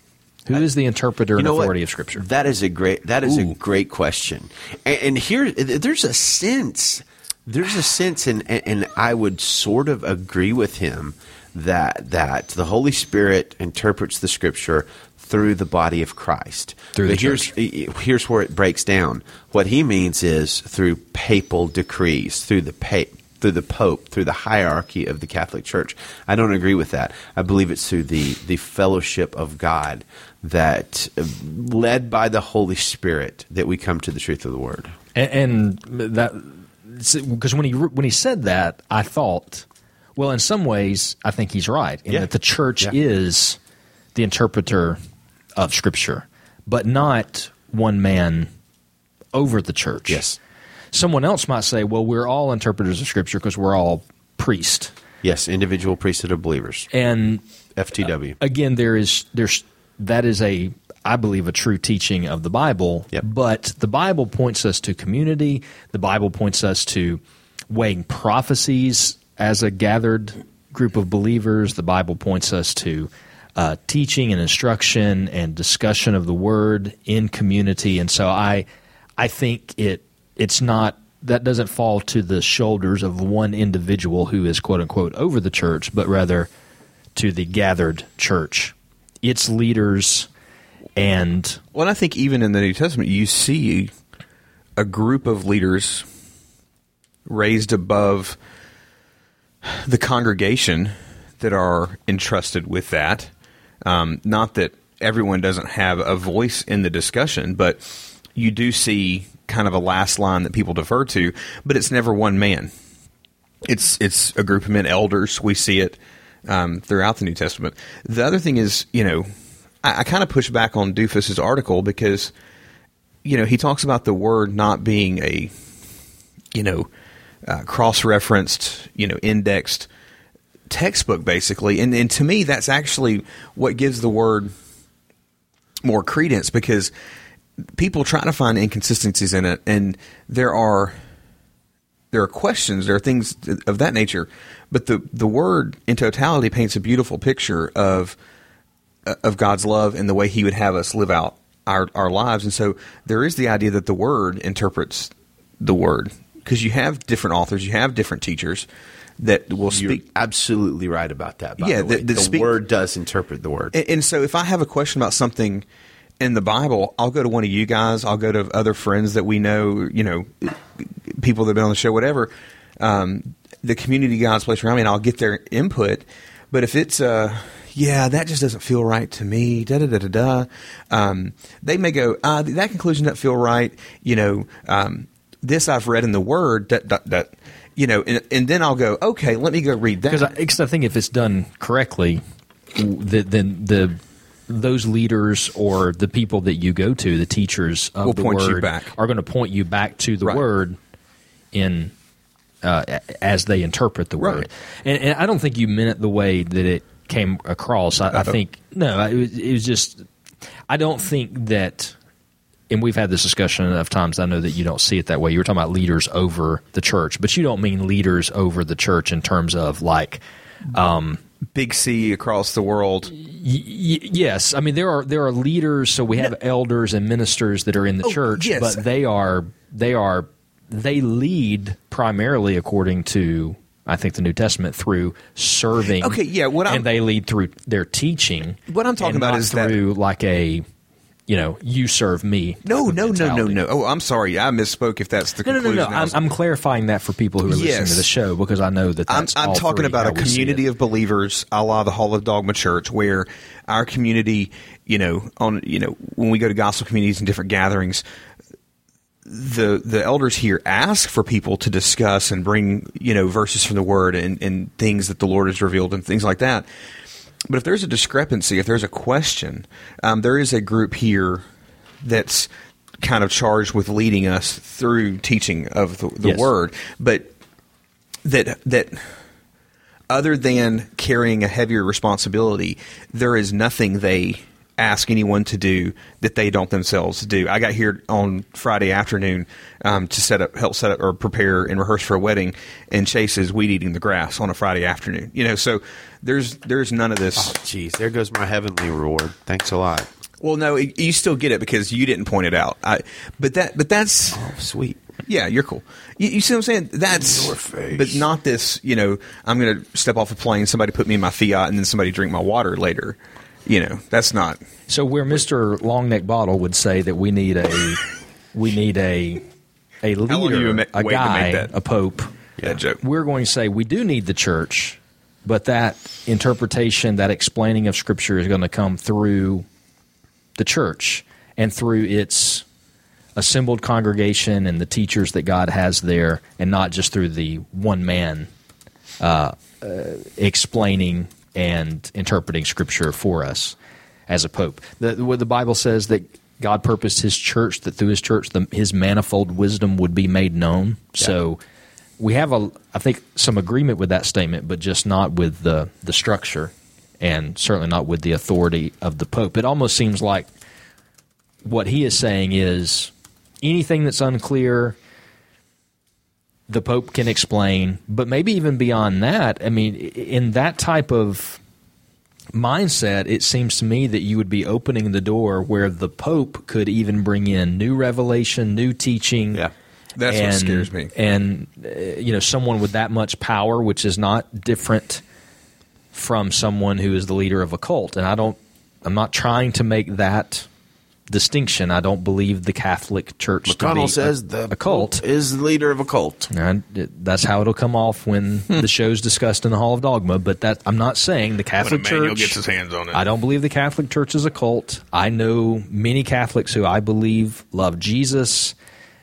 Who uh, is the interpreter you and authority what? of Scripture? That is a great. That is Ooh. a great question. And, and, here, there's a sense. There's a sense, and and I would sort of agree with him that that the Holy Spirit interprets the Scripture through the body of Christ. Through but here's church. here's where it breaks down. What he means is through papal decrees, through the pa- through the Pope, through the hierarchy of the Catholic Church. I don't agree with that. I believe it's through the, the fellowship of God that, uh, led by the Holy Spirit, that we come to the truth of the Word. And, and that, because when he when he said that, I thought, well, in some ways, I think he's right in yeah. that the church yeah. is the interpreter of Scripture, but not one man over the church. Yes. Someone else might say, well, we're all interpreters of Scripture because we're all priests. Yes, individual priesthood of believers. And FTW. again, there is there's that is a I believe a true teaching of the Bible. Yep. But the Bible points us to community. The Bible points us to weighing prophecies as a gathered group of believers. The Bible points us to uh, teaching and instruction and discussion of the Word in community. And so I I think it it's not that doesn't fall to the shoulders of one individual who is quote unquote over the church, but rather to the gathered church, its leaders, and Well, I think even in the New Testament, you see a group of leaders raised above the congregation that are entrusted with that. Um, not that everyone doesn't have a voice in the discussion, but you do see kind of a last line that people defer to, but it's never one man. It's it's a group of men, elders. We see it um, throughout the New Testament. The other thing is, you know, I, I kind of push back on Doofus's article because, you know, he talks about the word not being a, you know, uh, cross-referenced, you know, indexed textbook basically, and and to me that's actually what gives the word more credence because people try to find inconsistencies in it, and there are there are questions, there are things of that nature, but the the word in totality paints a beautiful picture of of God's love and the way He would have us live out our our lives, and so there is the idea that the word interprets the word because you have different authors, you have different teachers that will You're speak absolutely right about that. By Yeah, the, the- the the speak- word does interpret the word. And, and so if I have a question about something in the Bible, I'll go to one of you guys. I'll go to other friends that we know, you know, people that have been on the show, whatever. Um, the community God's place around me, and I'll get their input. But if it's, uh, yeah, that just doesn't feel right to me, da da da da da, um, they may go, uh, that conclusion doesn't feel right. You know, um, this I've read in the Word, that, that, you know, and, and then I'll go, okay, let me go read that. because I, I think if it's done correctly, the, then the those leaders or the people that you go to, the teachers of Will the point you word, back. are going to point you back to the Right. word in uh, as they interpret the Right. word. And, and I don't think you meant it the way that it came across. I, I think no, it was, it was just. I don't think that. And we've had this discussion enough times. I know that you don't see it that way. You were talking about leaders over the church, but you don't mean leaders over the church in terms of like Big C across the world. Y- y- yes, I mean there are there are leaders. So we have elders and ministers that are in the Oh, church, yes. but they are they are they lead primarily according to I think the New Testament through serving. Okay, yeah, what I'm- and they lead through their teaching. What I'm talking about is that- through like a you know you serve me. No, no, no, no, no. Oh, I'm sorry. I misspoke. If that's the No, no, no, no. I'm, I'm clarifying that for people who are listening Yes. to the show because I know that I'm, I'm talking about a community of believers, a la the Hall of Dogma Church, where our community, you know, on you know, when we go to gospel communities and different gatherings, the the elders here ask for people to discuss and bring you know verses from the Word and, and things that the Lord has revealed and things like that. But if there's a discrepancy, if there's a question, um, there is a group here that's kind of charged with leading us through teaching of the, the Yes. Word, but that that other than carrying a heavier responsibility, there is nothing they ask anyone to do that they don't themselves do. I got here on Friday afternoon um, to set up, help set up, or prepare and rehearse for a wedding, and Chase is weed eating the grass on a Friday afternoon. You know, so there's there's none of this. Jeez, there goes my heavenly reward. Thanks a lot. Well, no, it- you still get it because you didn't point it out. I, but that, but that's Oh, sweet. yeah, you're cool. You, you see what I'm saying? That's Your face. but not this. You know, I'm going to step off a plane. Somebody put me in my Fiat, and then somebody drink my water later. You know, that's not. So where Mister Longneck Bottle would say that we need a we need a a leader, ma- a guy, make that? a pope. That joke. We're going to say we do need the church, but that interpretation, that explaining of Scripture is going to come through the church and through its assembled congregation and the teachers that God has there, and not just through the one man uh, uh, explaining and interpreting Scripture for us. as a pope. The, what the Bible says that God purposed His church that through His church the, His manifold wisdom would be made known. So we have a I think some agreement with that statement, but just not with the the structure, and certainly not with the authority of the pope. It almost seems like what he is saying is anything that's unclear the Pope can explain, but maybe even beyond that, I mean, in that type of mindset, it seems to me that you would be opening the door where the Pope could even bring in new revelation, new teaching. Yeah. That's what scares me. And, uh, you know, someone with that much power, which is not different from someone who is the leader of a cult. And I don't, I'm not trying to make that distinction. I don't believe the Catholic Church to be McConnell a- the a cult. is the leader of a cult. And that's how it'll come off when hmm. the show's discussed in the Hall of Dogma. But that I'm not saying the Catholic Emmanuel Church gets his hands on it. I don't believe the Catholic Church is a cult. I know many Catholics who I believe love Jesus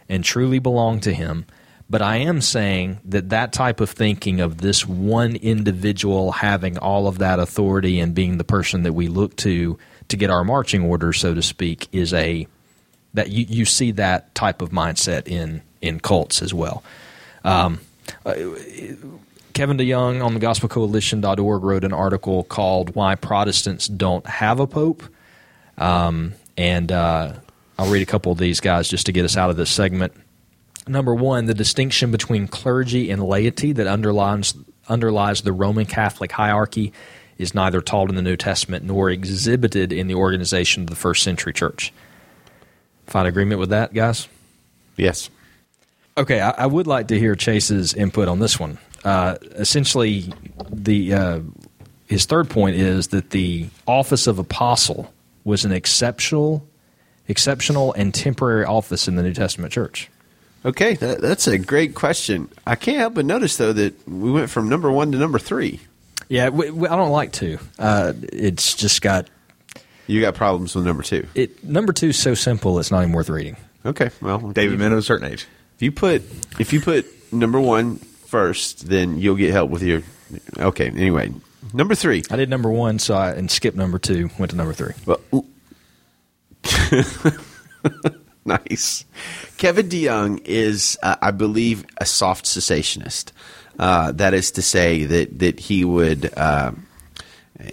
and truly belong to Him. But I am saying that that type of thinking of this one individual having all of that authority and being the person that we look to to get our marching orders, so to speak, is a that you, you see that type of mindset in in cults as well. Um, uh, Kevin DeYoung on the gospelcoalition.org wrote an article called Why Protestants Don't Have a Pope. Um, and uh, I'll read a couple of these guys just to get us out of this segment. Number one, the distinction between clergy and laity that underlies, underlies the Roman Catholic hierarchy is neither taught in the New Testament nor exhibited in the organization of the first century church. Find agreement with that, guys? Yes. Okay, I, I would like to hear Chase's input on this one. Uh, essentially, the uh, his third point is that the office of apostle was an exceptional, exceptional and temporary office in the New Testament church. Okay, that, that's a great question. I can't help but notice though that we went from number one to number three. Yeah, we, we, I don't like to. Uh, it's just got You got problems with number two. it. Number two is so simple; it's not even worth reading. Okay, well, David of a certain age. If you put if you put number one first, then you'll get help with your. Okay, anyway, number three. I did number one, so I and skipped number two, went to number three. Well, nice. Kevin DeYoung is, uh, I believe, a soft cessationist. Uh, that is to say that that he would. Uh,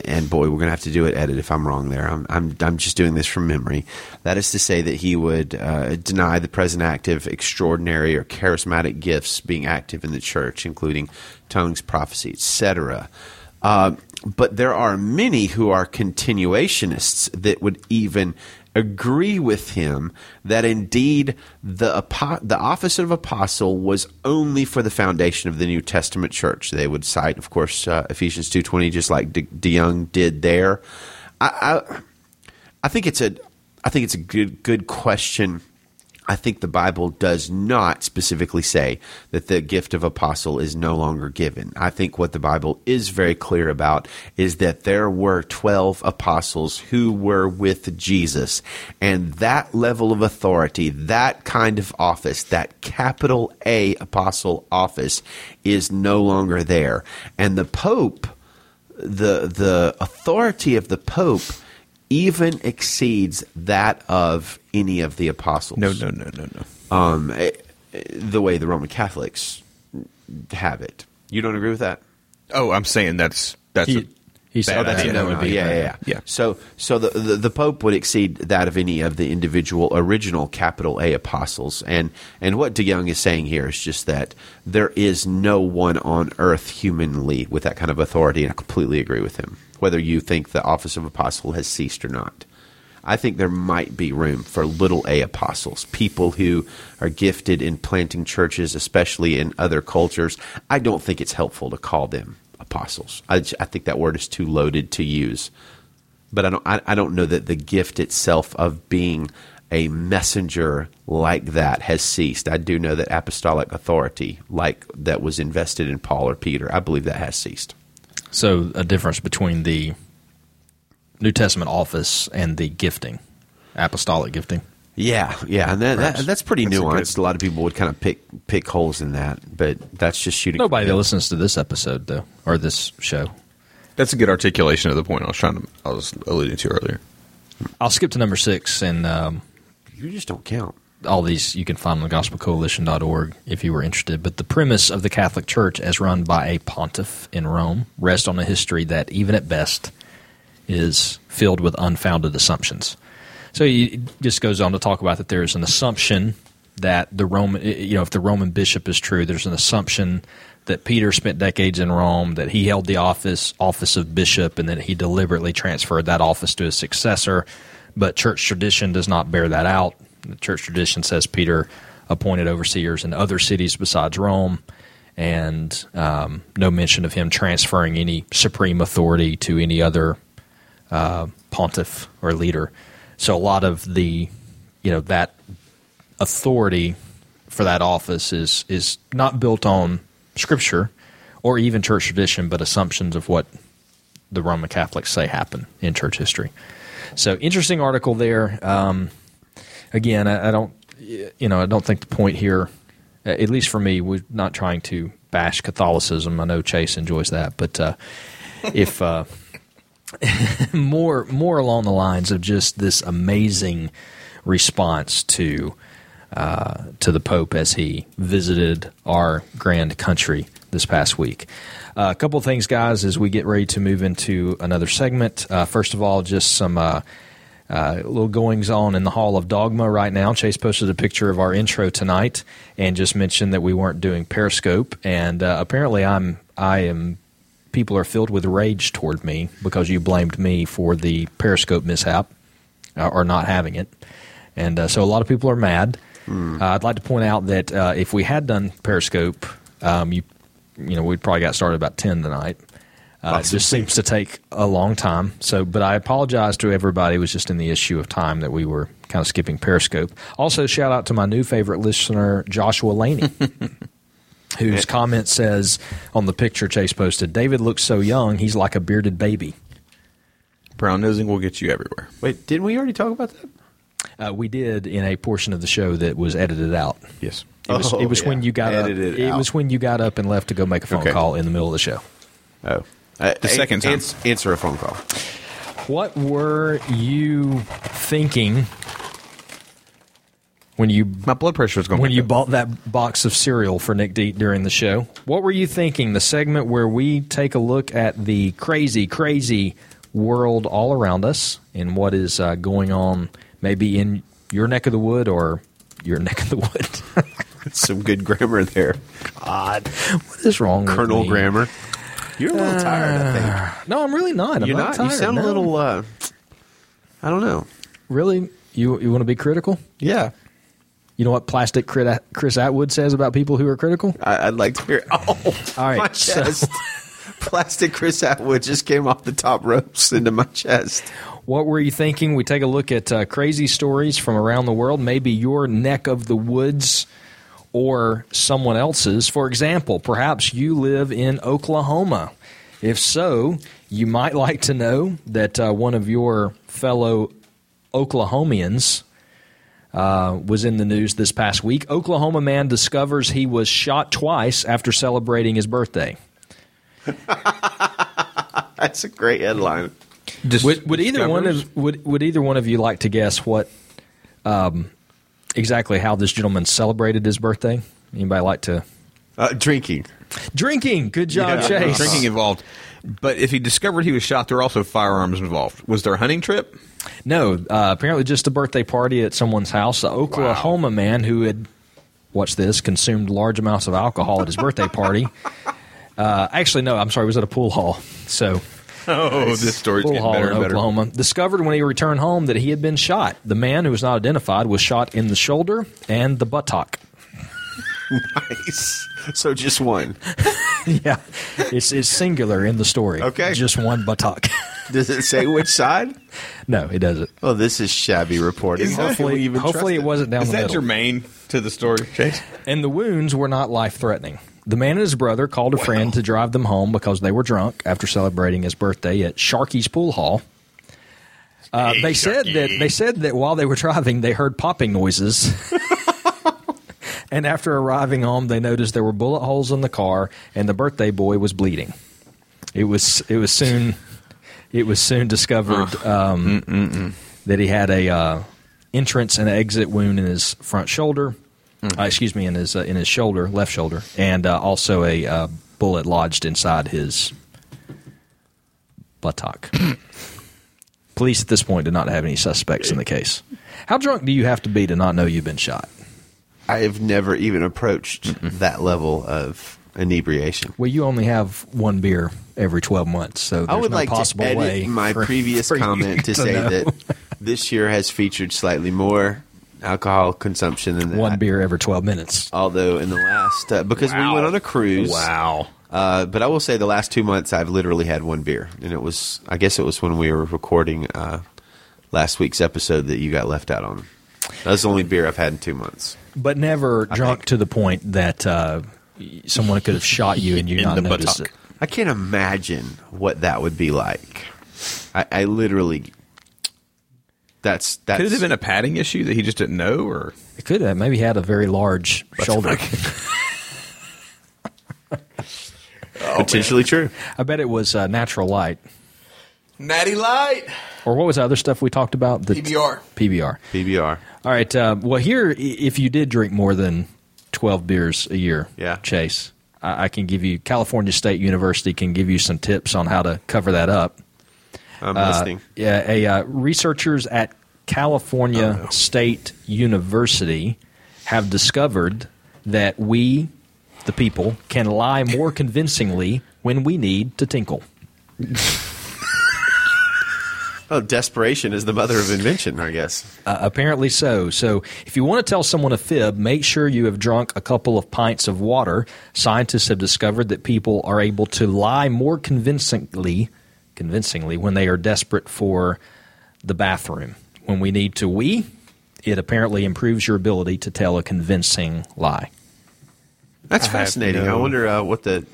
and boy, we're gonna have to do it. Edit if I'm wrong there. I'm I'm I'm just doing this from memory. That is to say that he would uh, deny the present active, extraordinary, or charismatic gifts being active in the church, including tongues, prophecy, etc. Uh, but there are many who are continuationists that would even agree with him that indeed the the office of apostle was only for the foundation of the New Testament church. They would cite, of course, uh, Ephesians two twenty, just like De- DeYoung did there. I, I I think it's a I think it's a good good question. I think the Bible does not specifically say that the gift of apostle is no longer given. I think what the Bible is very clear about is that there were 12 apostles who were with Jesus. And that level of authority, that kind of office, that capital A apostle office is no longer there. And the Pope, the the authority of the Pope even exceeds that of any of the apostles. No, no, no, no, no. Um, eh, eh, the way the Roman Catholics have it. You don't agree with that? Oh, I'm saying that's that's He- a he said bad that. idea. that would be yeah, yeah, yeah, Yeah. So, so the, the the Pope would exceed that of any of the individual original capital A apostles, and and what De DeYoung is saying here is just that there is no one on earth humanly with that kind of authority, and I completely agree with him. Whether you think the office of apostle has ceased or not, I think there might be room for little A apostles, people who are gifted in planting churches, especially in other cultures. I don't think it's helpful to call them apostles. I think that word is too loaded to use. But I don't. I, I don't know that the gift itself of being a messenger like that has ceased. I do know that apostolic authority, like that was invested in Paul or Peter, I believe that has ceased. So, a difference between the New Testament office and the gifting, apostolic gifting. Yeah, yeah, and that, that, that's pretty That's a nuanced. good- A lot of people would kind of pick pick holes in that, but that's just shooting. Nobody that listens to this episode, though, or this show. That's a good articulation of the point I was trying to I was alluding to earlier. I'll skip to number six, and um, You just don't count. all these you can find on the gospelcoalition.org if you were interested. But the premise of the Catholic Church, as run by a pontiff in Rome, rests on a history that, even at best, is filled with unfounded assumptions. So he just goes on to talk about that there is an assumption that the Roman, you know, if the Roman bishop is true, there's an assumption that Peter spent decades in Rome, that he held the office office of bishop, and that he deliberately transferred that office to his successor. But church tradition does not bear that out. The church tradition says Peter appointed overseers in other cities besides Rome, and um, no mention of him transferring any supreme authority to any other uh, pontiff or leader. So a lot of the, you know, that authority for that office is is not built on scripture or even church tradition, but assumptions of what the Roman Catholics say happened in church history. So interesting article there. Um, again, I, I don't, you know, I don't think the point here, at least for me, we're not trying to bash Catholicism. I know Chase enjoys that, but uh, if uh, more more along the lines of just this amazing response to uh, to the Pope as he visited our grand country this past week. Uh, a couple of things, guys, as we get ready to move into another segment. Uh, first of all, just some uh, uh, little goings on in the Hall of Dogma right now. Chase posted a picture of our intro tonight and just mentioned that we weren't doing Periscope, and uh, apparently, I'm I am people are filled with rage toward me because you blamed me for the Periscope mishap uh, or not having it, and uh, so a lot of people are mad. Uh, I'd like to point out that uh, if we had done Periscope, um, you you know we'd probably got started about ten tonight. Uh, it just seems to take a long time. So, but I apologize to everybody. It was just in the issue of time that we were kind of skipping Periscope. Also, shout out to my new favorite listener, Joshua Laney, whose comment says on the picture Chase posted, "David looks so young. He's like a bearded baby." Brown nosing will get you everywhere. Wait, didn't we already talk about that? Uh, we did in a portion of the show that was edited out. Yes. It was, Oh, it was when you got up. It out. was when you got up and left to go make a phone Okay. call in the middle of the show. Oh, uh, The second time. answer a phone call. What were you thinking when you My blood pressure is going when you up. bought that box of cereal for Nick eat during the show? What were you thinking? The segment where we take a look at the crazy, crazy world all around us and what is uh, going on, maybe in your neck of the wood or your neck of the wood. Some good grammar there, God, what is wrong, with Colonel? Grammar. You're a little tired, I think. No, I'm really not. I'm You're not. not. You tired, sound a little. Uh, I don't know. Really? You you want to be critical? Yeah, You know what plastic Chris Atwood says about people who are critical? I, I'd like to hear. Oh, All right, my so- chest. Plastic Chris Atwood just came off the top ropes into my chest. What were you thinking? We take a look at uh, crazy stories from around the world, maybe your neck of the woods or someone else's. For example, perhaps you live in Oklahoma. If so, you might like to know that uh, one of your fellow Oklahomians uh, was in the news this past week. Oklahoma man discovers he was shot twice after celebrating his birthday. That's a great headline. Dis- Would, would either one of would would either one of you like to guess what um, exactly how this gentleman celebrated his birthday? Anybody like to Uh, drinking. drinking? Good job, Yeah. Chase. drinking involved. But if he discovered he was shot, there were also firearms involved. Was there a hunting trip? No, uh, apparently just a birthday party at someone's house. An Oklahoma man who had watch this consumed large amounts of alcohol at his birthday party. Uh, actually, no, I'm sorry, it was at a pool hall. So Oh, this story's pool getting hall better in and better. Oklahoma discovered when he returned home that he had been shot. The man who was not identified was shot in the shoulder and the buttock. Nice. So just one. yeah, it's, it's singular in the story. Okay. just one buttock. Does it say which side? no, it doesn't. Well, this is shabby reporting. Is that- How can Hopefully, we even hopefully it wasn't down Is the that middle. germane to the story, Chase? And the wounds were not life threatening. The man and his brother called a friend to drive them home because they were drunk after celebrating his birthday at Sharky's Pool Hall. Uh, they said that they said that while they were driving, they heard popping noises. And after arriving home, they noticed there were bullet holes in the car, and the birthday boy was bleeding. It was it was soon it was soon discovered um, that he had a uh, entrance and exit wound in his front shoulder. Uh, excuse me, in his uh, in his shoulder, left shoulder, and uh, also a uh, bullet lodged inside his buttock. Police at this point did not have any suspects in the case. How drunk do you have to be to not know you've been shot? I have never even approached that level of inebriation. Well, you only have one beer every twelve months, so there's I would no like possible to edit way my for- previous for comment to, say know. that this year has featured slightly more alcohol consumption than that. one beer every twelve minutes. Although in the last, uh, because we went on a cruise. Wow. Uh, but I will say the last two months I've literally had one beer, and it was I guess it was when we were recording uh, last week's episode that you got left out on. That's the only beer I've had in two months. But never drunk think. to the point that uh, someone could have shot you and you In not the noticed buttock. it. I can't imagine what that would be like. I, I literally. That's that's Could it have been a padding issue that he just didn't know, or It could have. Maybe he had a very large shoulder. potentially true. I bet it was uh, natural light. Natty Light? Or what was the other stuff we talked about? The PBR. PBR. PBR. All right. Uh, well, here, if you did drink more than 12 beers a year, Yeah. Chase, I, I can give you, California State University can give you some tips on how to cover that up. I'm Uh, listening. yeah, a, uh, researchers at California Oh, no. State University have discovered that we, the people, can lie more convincingly when we need to tinkle. Oh, desperation is the mother of invention, I guess. Uh, apparently so. So, if you want to tell someone a fib, make sure you have drunk a couple of pints of water. Scientists have discovered that people are able to lie more convincingly, convincingly when they are desperate for the bathroom. When we need to wee, it apparently improves your ability to tell a convincing lie. That's I have fascinating. I no- wonder uh, what the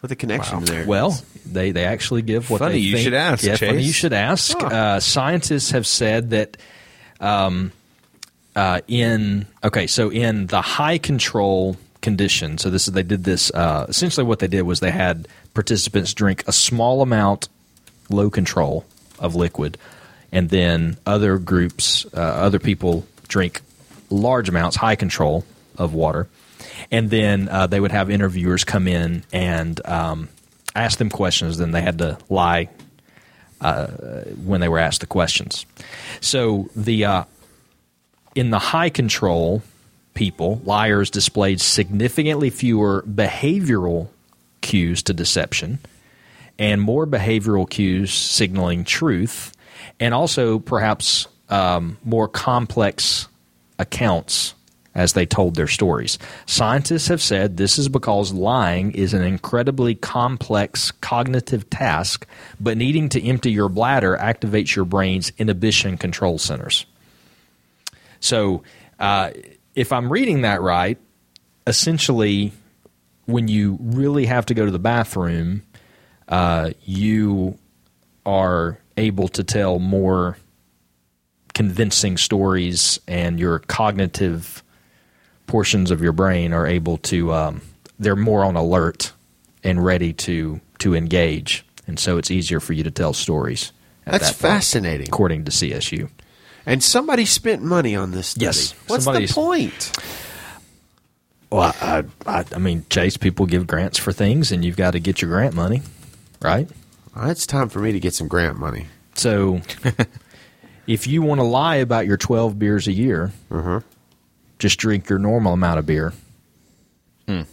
what the connection Wow. there. Well, they, they actually give what Funny they you think- should ask, Yeah, funny you should ask. Uh, scientists have said that um, uh, in okay, so in the high control condition, so this is they did this. Uh, essentially, what they did was they had participants drink a small amount, low control of liquid, and then other groups, uh, other people drink large amounts, high control of water, and then uh, they would have interviewers come in and um, ask them questions. Then they had to lie uh, when they were asked the questions. So the uh, in the high control people, liars displayed significantly fewer behavioral cues to deception and more behavioral cues signaling truth, and also perhaps um, more complex accounts as they told their stories. Scientists have said this is because lying is an incredibly complex cognitive task, but needing to empty your bladder activates your brain's inhibition control centers. So, uh, if I'm reading that right, essentially, when you really have to go to the bathroom, uh, you are able to tell more convincing stories, and your cognitive portions of your brain are able to um, they're more on alert and ready to to engage, and so it's easier for you to tell stories. at That's that point, fascinating. according to CSU. And somebody spent money on this study. Yes, What's somebody's- the point? Well, I, I, I mean, Chase, people give grants for things, and you've got to get your grant money, right? Well, it's time for me to get some grant money. So, if you want to lie about your 12 beers a year, Uh-huh. Just drink your normal amount of beer and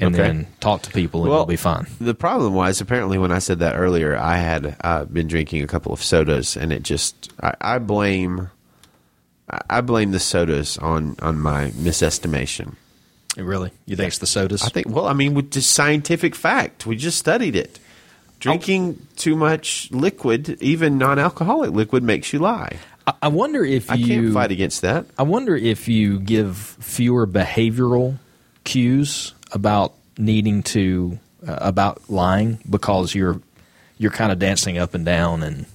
Okay. then talk to people, and you'll be fine. The problem was apparently when I said that earlier, I had uh, been drinking a couple of sodas, and it just I, I blame I- blame the sodas on on my misestimation. Really? You think it's the sodas? I think well, I mean, with just scientific fact, we just studied it. Drinking too much liquid, even non-alcoholic liquid, makes you lie. I, I wonder if I you. can't fight against that. I wonder if you give fewer behavioral cues about needing to uh, about lying because you're you're kind of dancing up and down and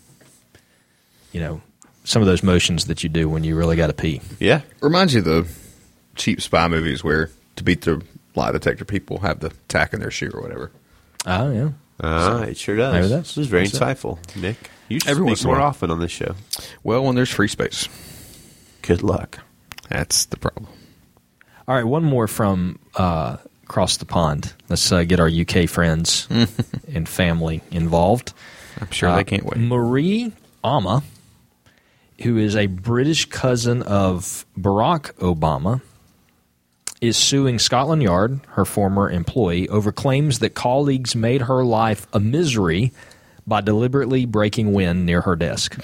you know some of those motions that you do when you really got to pee. Yeah, Reminds you of the cheap spy movies where to beat the lie detector people have the tack in their shoe or whatever. Oh yeah. Uh, it sure does. maybe that's- this is very that's it. insightful, Nick. You should Every speak more often on this show. Well, when there's free space, Good luck. that's the problem. All right, one more from uh, across the pond. Let's uh, get our UK friends and family involved. I'm sure Uh, they can't wait. Marie Ama, who is a British cousin of Barack Obama, is suing Scotland Yard, her former employee, over claims that colleagues made her life a misery by deliberately breaking wind near her desk.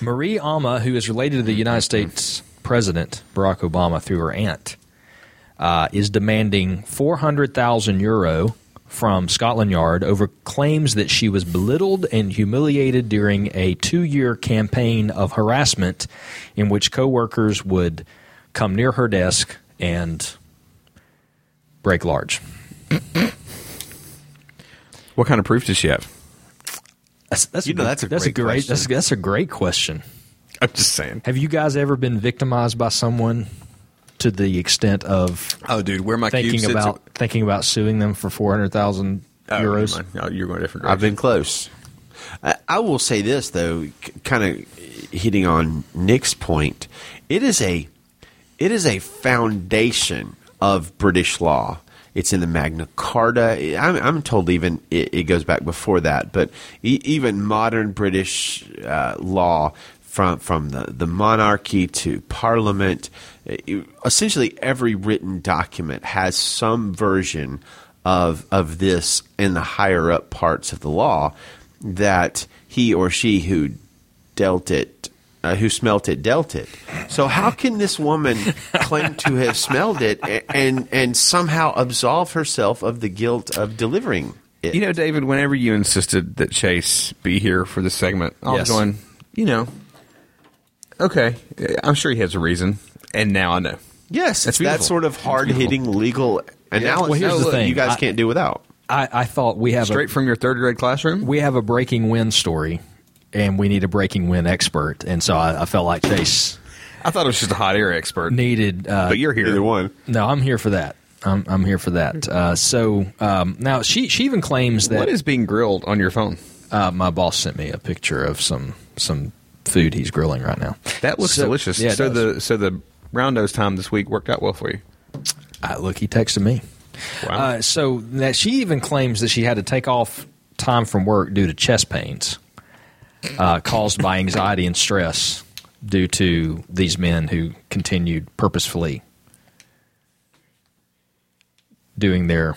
Marie Ama, who is related to the United States President Barack Obama through her aunt, uh, is demanding 400,000 euro from Scotland Yard over claims that she was belittled and humiliated during a two year campaign of harassment in which coworkers would come near her desk and break large. What kind of proof does she have? That's, that's You know, that's a that's great great that's, question. that's a great question. I'm just saying. Have you guys ever been victimized by someone to the extent of Oh, dude, where my cube thinking sits about are- thinking about suing them for four hundred thousand Oh, euros? never. Oh, you're going a different I've been close. I, I will say this though, kind of hitting on Nick's point. It is a it is a foundation of British law. It's in the Magna Carta. I'm, I'm told even it, it goes back before that, but e- even modern British uh, law from from the, the monarchy to parliament, essentially every written document has some version of of this in the higher up parts of the law that he or she who dealt it uh, who smelt it dealt it. So how can this woman claim to have smelled it and and somehow absolve herself of the guilt of delivering it? You know, David, whenever you insisted that Chase be here for this segment, I Yes. was going, you know, okay, I'm sure he has a reason, and now I know. yes, That's it's that beautiful. sort of hard hitting legal analysis. Well, here's the that thing. you guys I- can't do without. I, I thought we have Straight a, from your third grade classroom? we have a breaking wind story, and we need a breaking wind expert, and so I, I felt like Chase I thought it was just a hot air expert. needed. Uh, but you're here. Either one. no, I'm here for that. I'm, I'm here for that. Uh, so um, now she she even claims that What is being grilled on your phone? uh, my boss sent me a picture of some some food he's grilling right now. That looks So- delicious. Yeah, it so does. the so the roundos time this week worked out well for you. Uh, look, he texted me. Wow. Uh, so that she even claims that she had to take off time from work due to chest pains uh, caused by anxiety and stress due to these men who continued purposefully doing their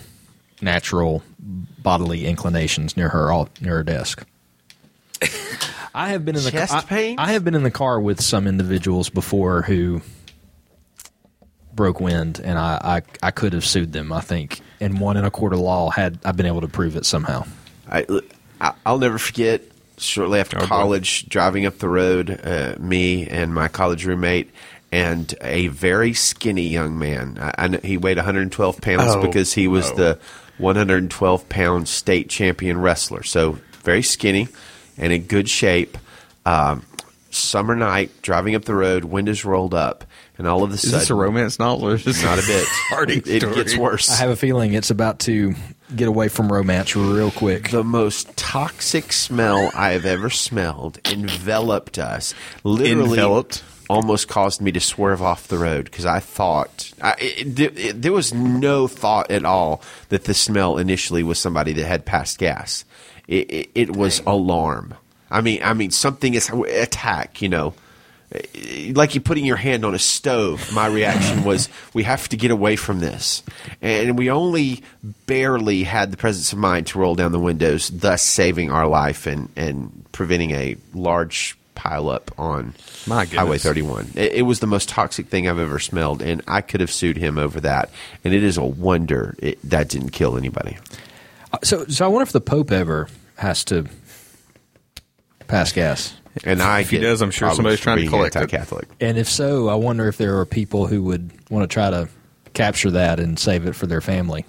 natural bodily inclinations near her all, near her desk. I have been in the Chest I- pains? I have been in the car with some individuals before who broke wind, and I, I I could have sued them. I think, and won in a court of law had I been able to prove it somehow. I, I- I'll never forget. Shortly after Oh, boy. college, driving up the road, uh, me and my college roommate, and a very skinny young man. I, I he weighed 112 pounds Oh, because he was oh. the 112 pound state champion wrestler. So very skinny and in good shape. Um, summer night, driving up the road, windows rolled up, and all of a is this a romance novel or is this not a bit. Party it story? gets worse. I have a feeling it's about to get away from romance real quick. the most toxic smell I have ever smelled enveloped us. Literally, Enveloped? almost caused me to swerve off the road because I thought I, it, it, it- there was no thought at all that the smell initially was somebody that had passed gas. It, it, it was alarm. I mean, I mean something is attack. You know. Like you putting your hand on a stove. My reaction was, we have to get away from this. And we only barely had the presence of mind to roll down the windows, thus saving our life and, and preventing a large pileup on My goodness. Highway 31. It, it was the most toxic thing I've ever smelled, and I could have sued him over that. And it is a wonder it, that didn't kill anybody. Uh, So, so I wonder if the Pope ever has to pass gas, And I If he does, I'm sure somebody's trying to being collect it. anti-Catholic. and if so, I wonder if there are people who would want to try to capture that and save it for their family.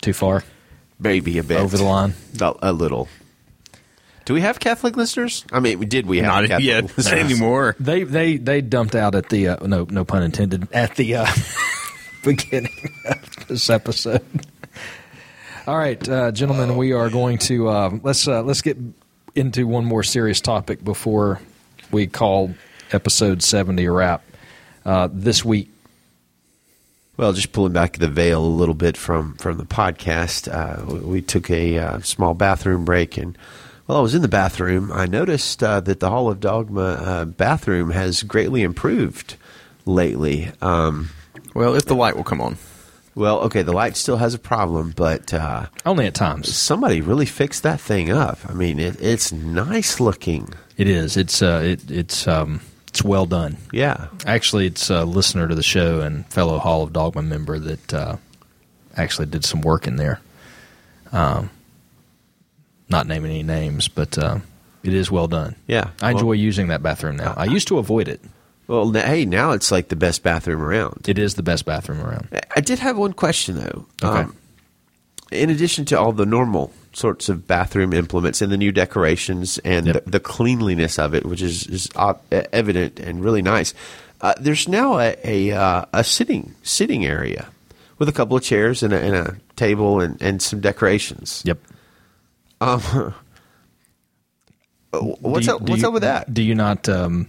Too far Maybe a bit over the line. A, a little. Do we have Catholic listeners? I mean, did we have not Catholic yet listeners? anymore. They they they dumped out at the uh, no no pun intended at the uh, beginning of this episode. All right, uh, gentlemen, we are going to uh, let's uh, let's get into one more serious topic before we call episode seventy a wrap. Uh, this week, Well, just pulling back the veil a little bit from from the podcast, uh, we, we took a uh, small bathroom break, and while I was in the bathroom, I noticed uh, that the Hall of Dogma uh, bathroom has greatly improved lately. Um, Well, if the light will come on. Well, okay, the light still has a problem, but uh, only at times somebody really fixed that thing up. I mean, it, it's nice looking. it is. It's uh, it, it's um, it's well done. Yeah, Actually, it's a listener to the show and fellow Hall of Dogma member that uh, actually did some work in there. Um, not naming any names, but uh, it is well done. yeah. I enjoy using that bathroom now. I used to avoid it. Well, hey, now it's like the best bathroom around. It is the best bathroom around. I did have one question though. Um, Okay. in addition to all the normal sorts of bathroom implements and the new decorations and Yep. the, the cleanliness of it, which is, is op- evident and really nice, uh, there's now a a, uh, a sitting sitting area with a couple of chairs and a, and a table and, and some decorations. Yep. Um, what's you- up? What's you- up with that? Do you not? Um,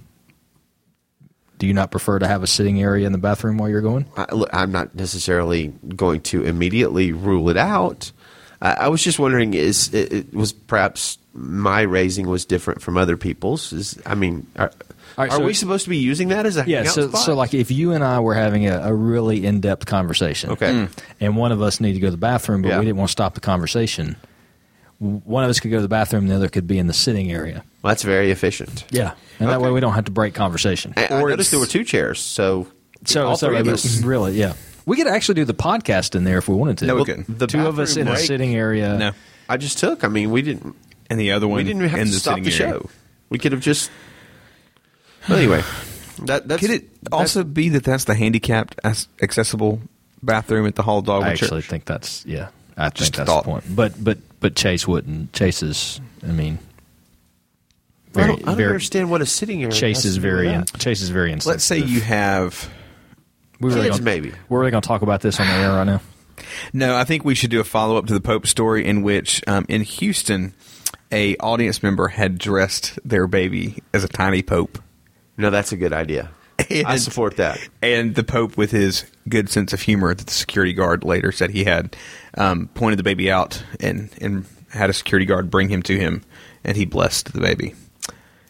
do you not prefer to have a sitting area in the bathroom while you're going? I, look, I'm not necessarily going to immediately rule it out. I, I was just wondering: is it, it was perhaps my raising was different from other people's? Is I mean, are, All right, are so- we supposed to be using that as a Yeah. So, spot? so like if you and I were having a, a really in depth conversation, Okay. Mm. and one of us needed to go to the bathroom, but Yeah. we didn't want to stop the conversation. W- One of us could go to the bathroom, the other could be in the sitting area. Well, that's very efficient. Yeah, and that way we don't have to break conversation. I, I Or noticed there were two chairs, so So, all so three of us. really, yeah, we could actually do the podcast in there if we wanted to. No, we couldn't. The Two of us in bathroom a sitting area. No. I just took. I mean, we didn't. And the other one We didn't even have in to the stop sitting the area. show. We could have just. Well, anyway, that that's Could it also be that that's the handicapped accessible bathroom at the Hall of Dogma I actually Church? think that's yeah. I Just think a that's thought. the point. But but but Chase wouldn't. Chase is. I mean, I don't, I don't very- understand what a sitting area. Chase is to do with very. In, Chase is very. Insensitive. Let's say you have. we really kids, gonna, maybe. We're really going to talk about this on the air right now. No, I think we should do a follow up to the Pope story in which um, in Houston, a audience member had dressed their baby as a tiny Pope. No, that's a good idea. I support that. And the Pope, with his good sense of humor that the security guard later said he had, um, pointed the baby out and, and had a security guard bring him to him, and he blessed the baby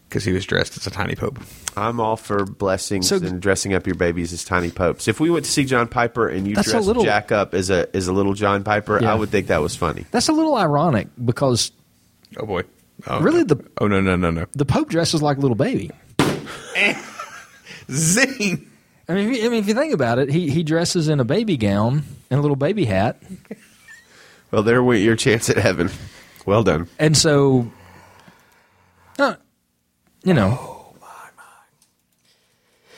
because he was dressed as a tiny Pope. I'm all for blessings So- and dressing up your babies as tiny popes. If we went to see John Piper and you That's a dressed little- Jack up as a as a little John Piper, Yeah. I would think that was funny. That's a little ironic because Oh boy! Oh, Really, no. the- oh no no no no! the Pope dresses like a little baby. Zing! I mean, if you, I mean, if you think about it, he he dresses in a baby gown and a little baby hat, Well, there went your chance at heaven. Well done. and so, uh, you know,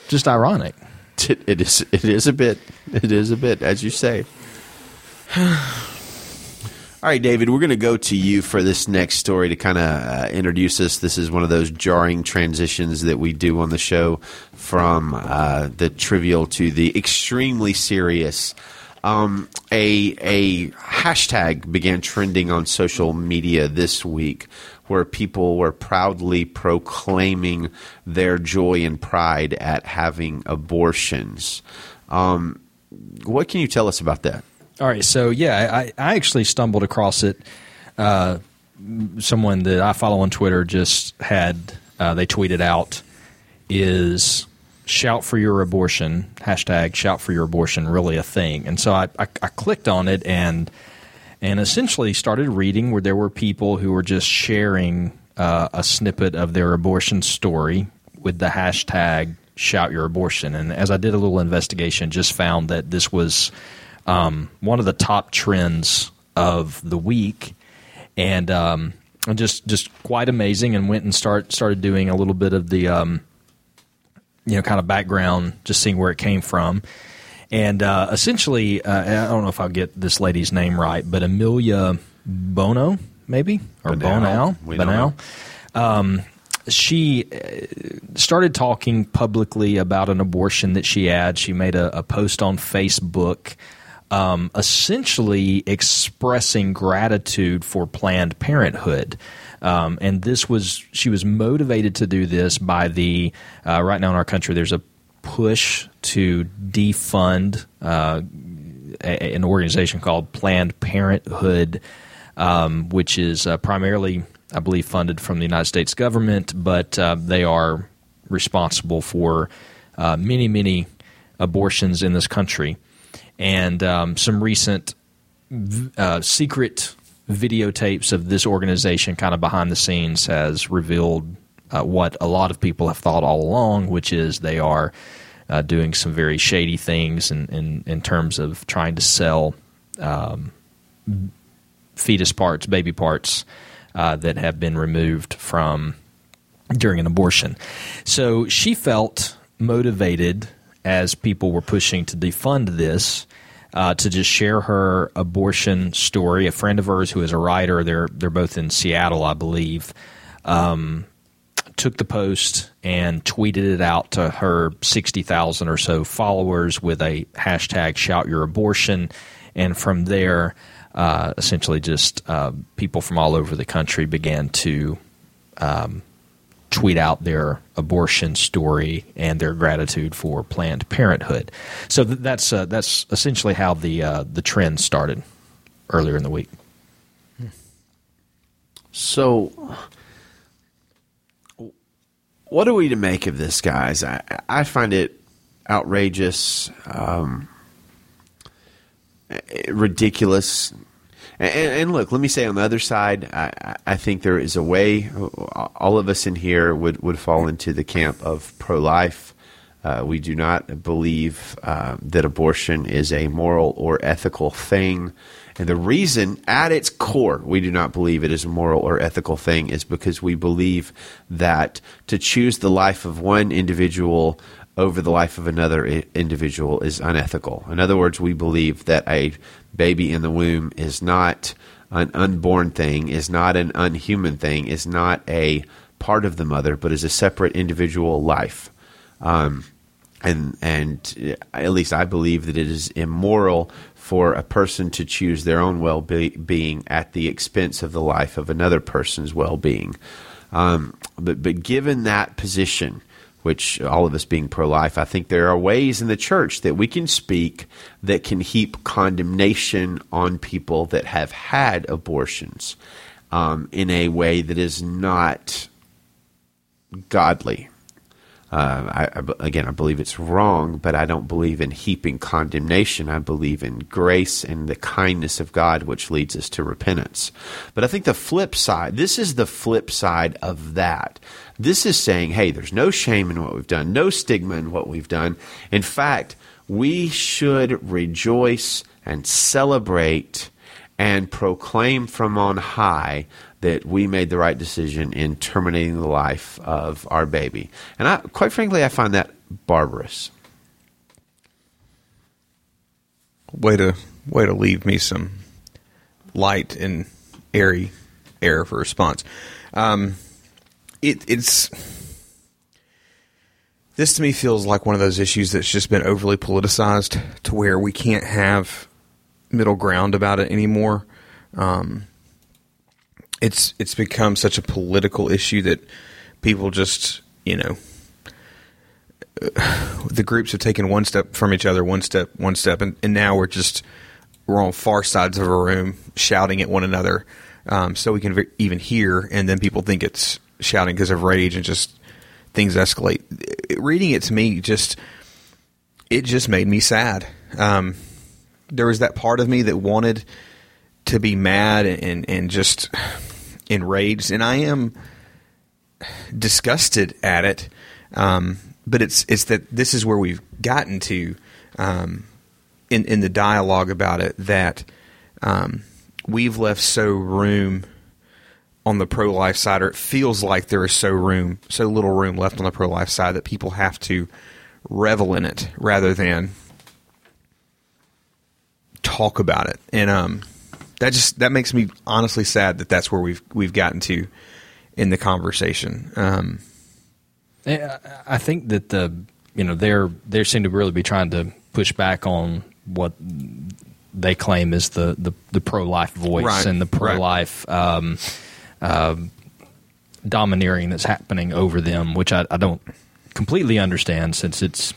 just ironic. It, it is. It is a bit. It is a bit, as you say. All right, David, we're going to go to you for this next story to kind of uh, introduce us. This is one of those jarring transitions that we do on the show from uh, the trivial to the extremely serious. Um, a a hashtag began trending on social media this week where people were proudly proclaiming their joy and pride at having abortions. Um, what can you tell us about that? All right, so yeah, I, I actually stumbled across it. Uh, someone that I follow on Twitter just had uh, they tweeted out is shout for your abortion hashtag shout for your abortion really a thing and so I, I, I clicked on it and and essentially started reading where there were people who were just sharing uh, a snippet of their abortion story with the hashtag shout your abortion and as i did a little investigation just found that this was um, one of the top trends of the week. And um, just just quite amazing and went and start started doing a little bit of the um, you know kind of background just seeing where it came from. And uh, essentially uh, I don't know if I'll get this lady's name right but Amelia Bono maybe? Or Bonal. Bonal? Um, she uh, started talking publicly about an abortion that she had. She made a, a post on Facebook, um, essentially expressing gratitude for Planned Parenthood. Um, and this was she was motivated to do this by the uh, right now in our country. There's a push to defund uh, a, an organization called Planned Parenthood, um, which is uh, primarily, I believe, funded from the United States government, but uh, they are responsible for uh, many, many abortions in this country. And um, some recent uh, secret videotapes of this organization, kind of behind the scenes, has revealed uh, what a lot of people have thought all along, which is they are uh, doing some very shady things in, in, in terms of trying to sell um, fetus parts, baby parts uh, that have been removed from during an abortion. So she felt motivated as people were pushing to defund this. Uh, to just share her abortion story. A friend of hers who is a writer, they're they're both in Seattle, I believe, um, took the post and tweeted it out to her 60,000 or so followers with a hashtag shout your abortion. And from there, uh, essentially just uh, people from all over the country began to um, tweet out their abortion story and their gratitude for Planned Parenthood. So th- that's uh, that's essentially how the uh, the trend started earlier in the week. So, what are we to make of this, guys? I, I find it outrageous, um, ridiculous. And, and, look, let me say on the other side, I, I, think there is a way. All of us in here would, would fall into the camp of pro life. Uh, we do not believe uh, that abortion is a moral or ethical thing. And the reason, at its core, we do not believe it is a moral or ethical thing is because we believe that to choose the life of one individual over the life of another individual is unethical. In other words, we believe that a baby in the womb is not an unborn thing, is not an unhuman thing, is not a part of the mother, but is a separate individual life. Um, and and at least I believe that it is immoral for a person to choose their own well being at the expense of the life of another person's well being. Um, but, but given that position, which all of us being pro life, I think there are ways in the church that we can speak that can heap condemnation on people that have had abortions um, in a way that is not godly. Uh, I, I, again, I believe it's wrong, but I don't believe in heaping condemnation. I believe in grace and the kindness of God, which leads us to repentance. But I think the flip side, this is the flip side of that. This is saying, hey, there's no shame in what we've done, no stigma in what we've done. In fact, we should rejoice and celebrate and proclaim from on high that we made the right decision in terminating the life of our baby. And I, quite frankly, I find that barbarous. Way to way to leave me some light and airy air for response. Um, it, it's this to me feels like one of those issues that's just been overly politicized to where we can't have middle ground about it anymore. Um, it's it's become such a political issue that people just you know the groups have taken one step from each other, one step, one step, and, and now we're just we're on far sides of a room shouting at one another, um, so we can even hear, and then people think it's shouting because of rage, and just things escalate. Reading it to me just it just made me sad. Um, there was that part of me that wanted to be mad and and just enraged, and I am disgusted at it. Um, but it's it's that this is where we've gotten to um, in in the dialogue about it that um, we've left so room on the pro life side, or it feels like there is so room, so little room left on the pro life side that people have to revel in it rather than talk about it. And um, that just that makes me honestly sad that that's where we've we've gotten to. in the conversation. Um, I think that the you know they're they seem to really be trying to push back on what they claim is the the, the pro life voice Right, and the pro life um, um domineering that's happening over them, which I, I don't completely understand since it's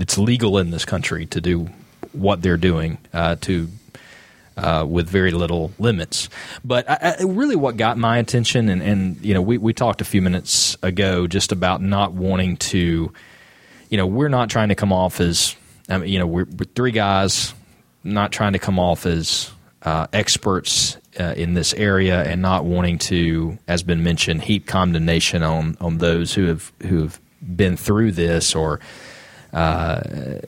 it's legal in this country to do what they're doing uh, to uh, with very little limits. But I, I, really, what got my attention, and, and you know, we, we talked a few minutes ago just about not wanting to, you know, we're not trying to come off as, I mean, you know, we're, we're three guys, not trying to come off as uh, experts uh, in this area, and not wanting to, as been mentioned, heap condemnation on on those who have who have been through this or. Uh,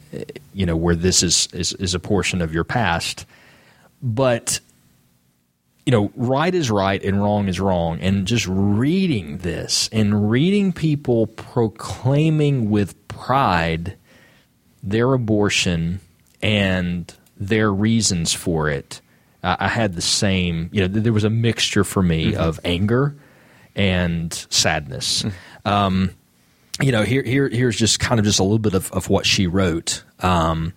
you know where this is, is is a portion of your past, but you know, right is right and wrong is wrong. And just reading this and reading people proclaiming with pride their abortion and their reasons for it, uh, I had the same, you know, there was a mixture for me of anger and sadness. Um, you know, here, here, here's just kind of just a little bit of, of what she wrote. Um,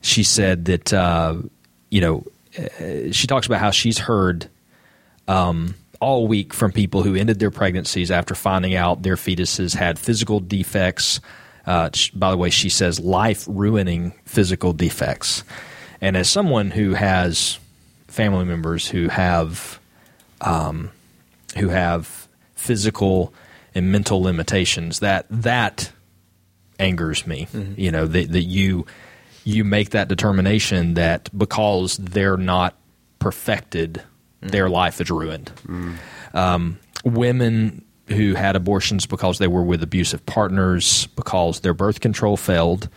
she said that, uh, you know, uh, she talks about how she's heard um, all week from people who ended their pregnancies after finding out their fetuses had physical defects. Uh, by the way, she says life ruining physical defects. And as someone who has family members who have um, who have physical and mental limitations, that that angers me. You know that that you you make that determination that because they're not perfected, their life is ruined. Um, women who had abortions because they were with abusive partners, because their birth control failed,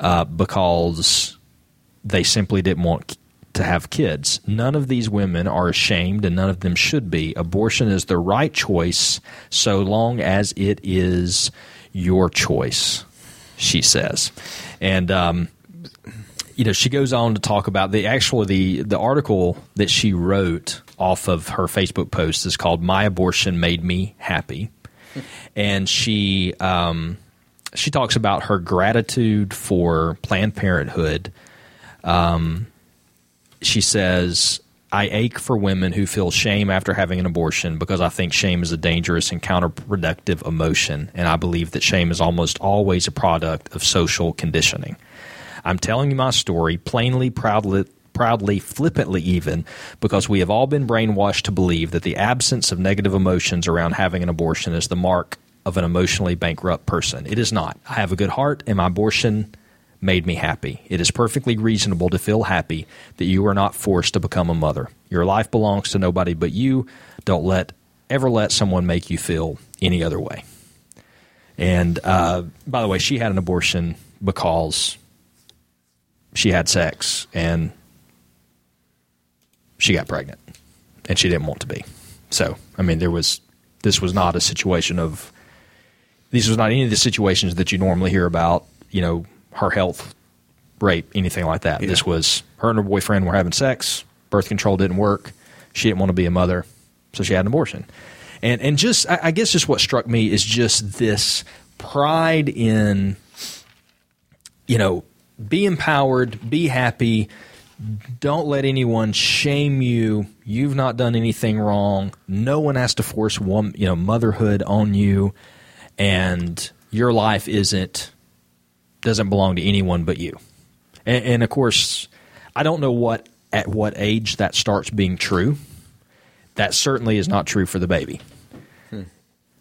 uh, because they simply didn't want to have kids. None of these women are ashamed, and none of them should be. Abortion is the right choice so long as it is your choice, she says. And, um, you know, she goes on to talk about the actual the the article that she wrote off of her Facebook post is called "My Abortion Made Me Happy," and she um, she talks about her gratitude for Planned Parenthood. Um, she says, I ache for women who feel shame after having an abortion because I think shame is a dangerous and counterproductive emotion, and I believe that shame is almost always a product of social conditioning. I'm telling you my story plainly, proudly, proudly, flippantly, even because we have all been brainwashed to believe that the absence of negative emotions around having an abortion is the mark of an emotionally bankrupt person. It is not. I have a good heart, and my abortion made me happy. It is perfectly reasonable to feel happy that you are not forced to become a mother. Your life belongs to nobody but you. Don't let ever let someone make you feel any other way. And uh, by the way, she had an abortion because she had sex and she got pregnant and she didn't want to be. So, I mean, there was this was not a situation of these was not any of the situations that you normally hear about, you know, her health, rape, anything like that. Yeah. This was her and her boyfriend were having sex, birth control didn't work, she didn't want to be a mother, so she had an abortion. And and just I, I guess just what struck me is just this pride in you know, be empowered, be happy. Don't let anyone shame you. You've not done anything wrong. No one has to force one, you know, motherhood on you, and your life isn't doesn't belong to anyone but you. And, and of course, I don't know what at what age that starts being true. That certainly is not true for the baby. Hmm.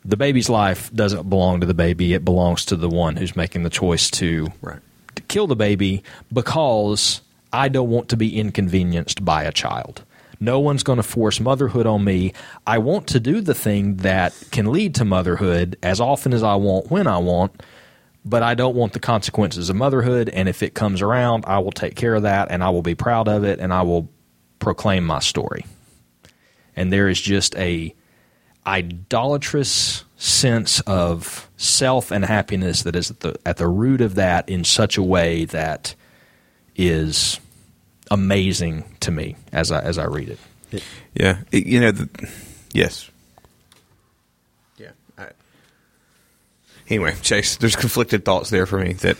The baby's life doesn't belong to the baby; it belongs to the one who's making the choice to Right. to kill the baby because I don't want to be inconvenienced by a child. No one's going to force motherhood on me. I want to do the thing that can lead to motherhood as often as I want when I want, but I don't want the consequences of motherhood. And if it comes around, I will take care of that and I will be proud of it and I will proclaim my story. And there is just a idolatrous sense of self and happiness that is at the at the root of that in such a way that is amazing to me as I as I read it. Yeah, you know, the, yes. Anyway, Chase, there's conflicted thoughts there for me that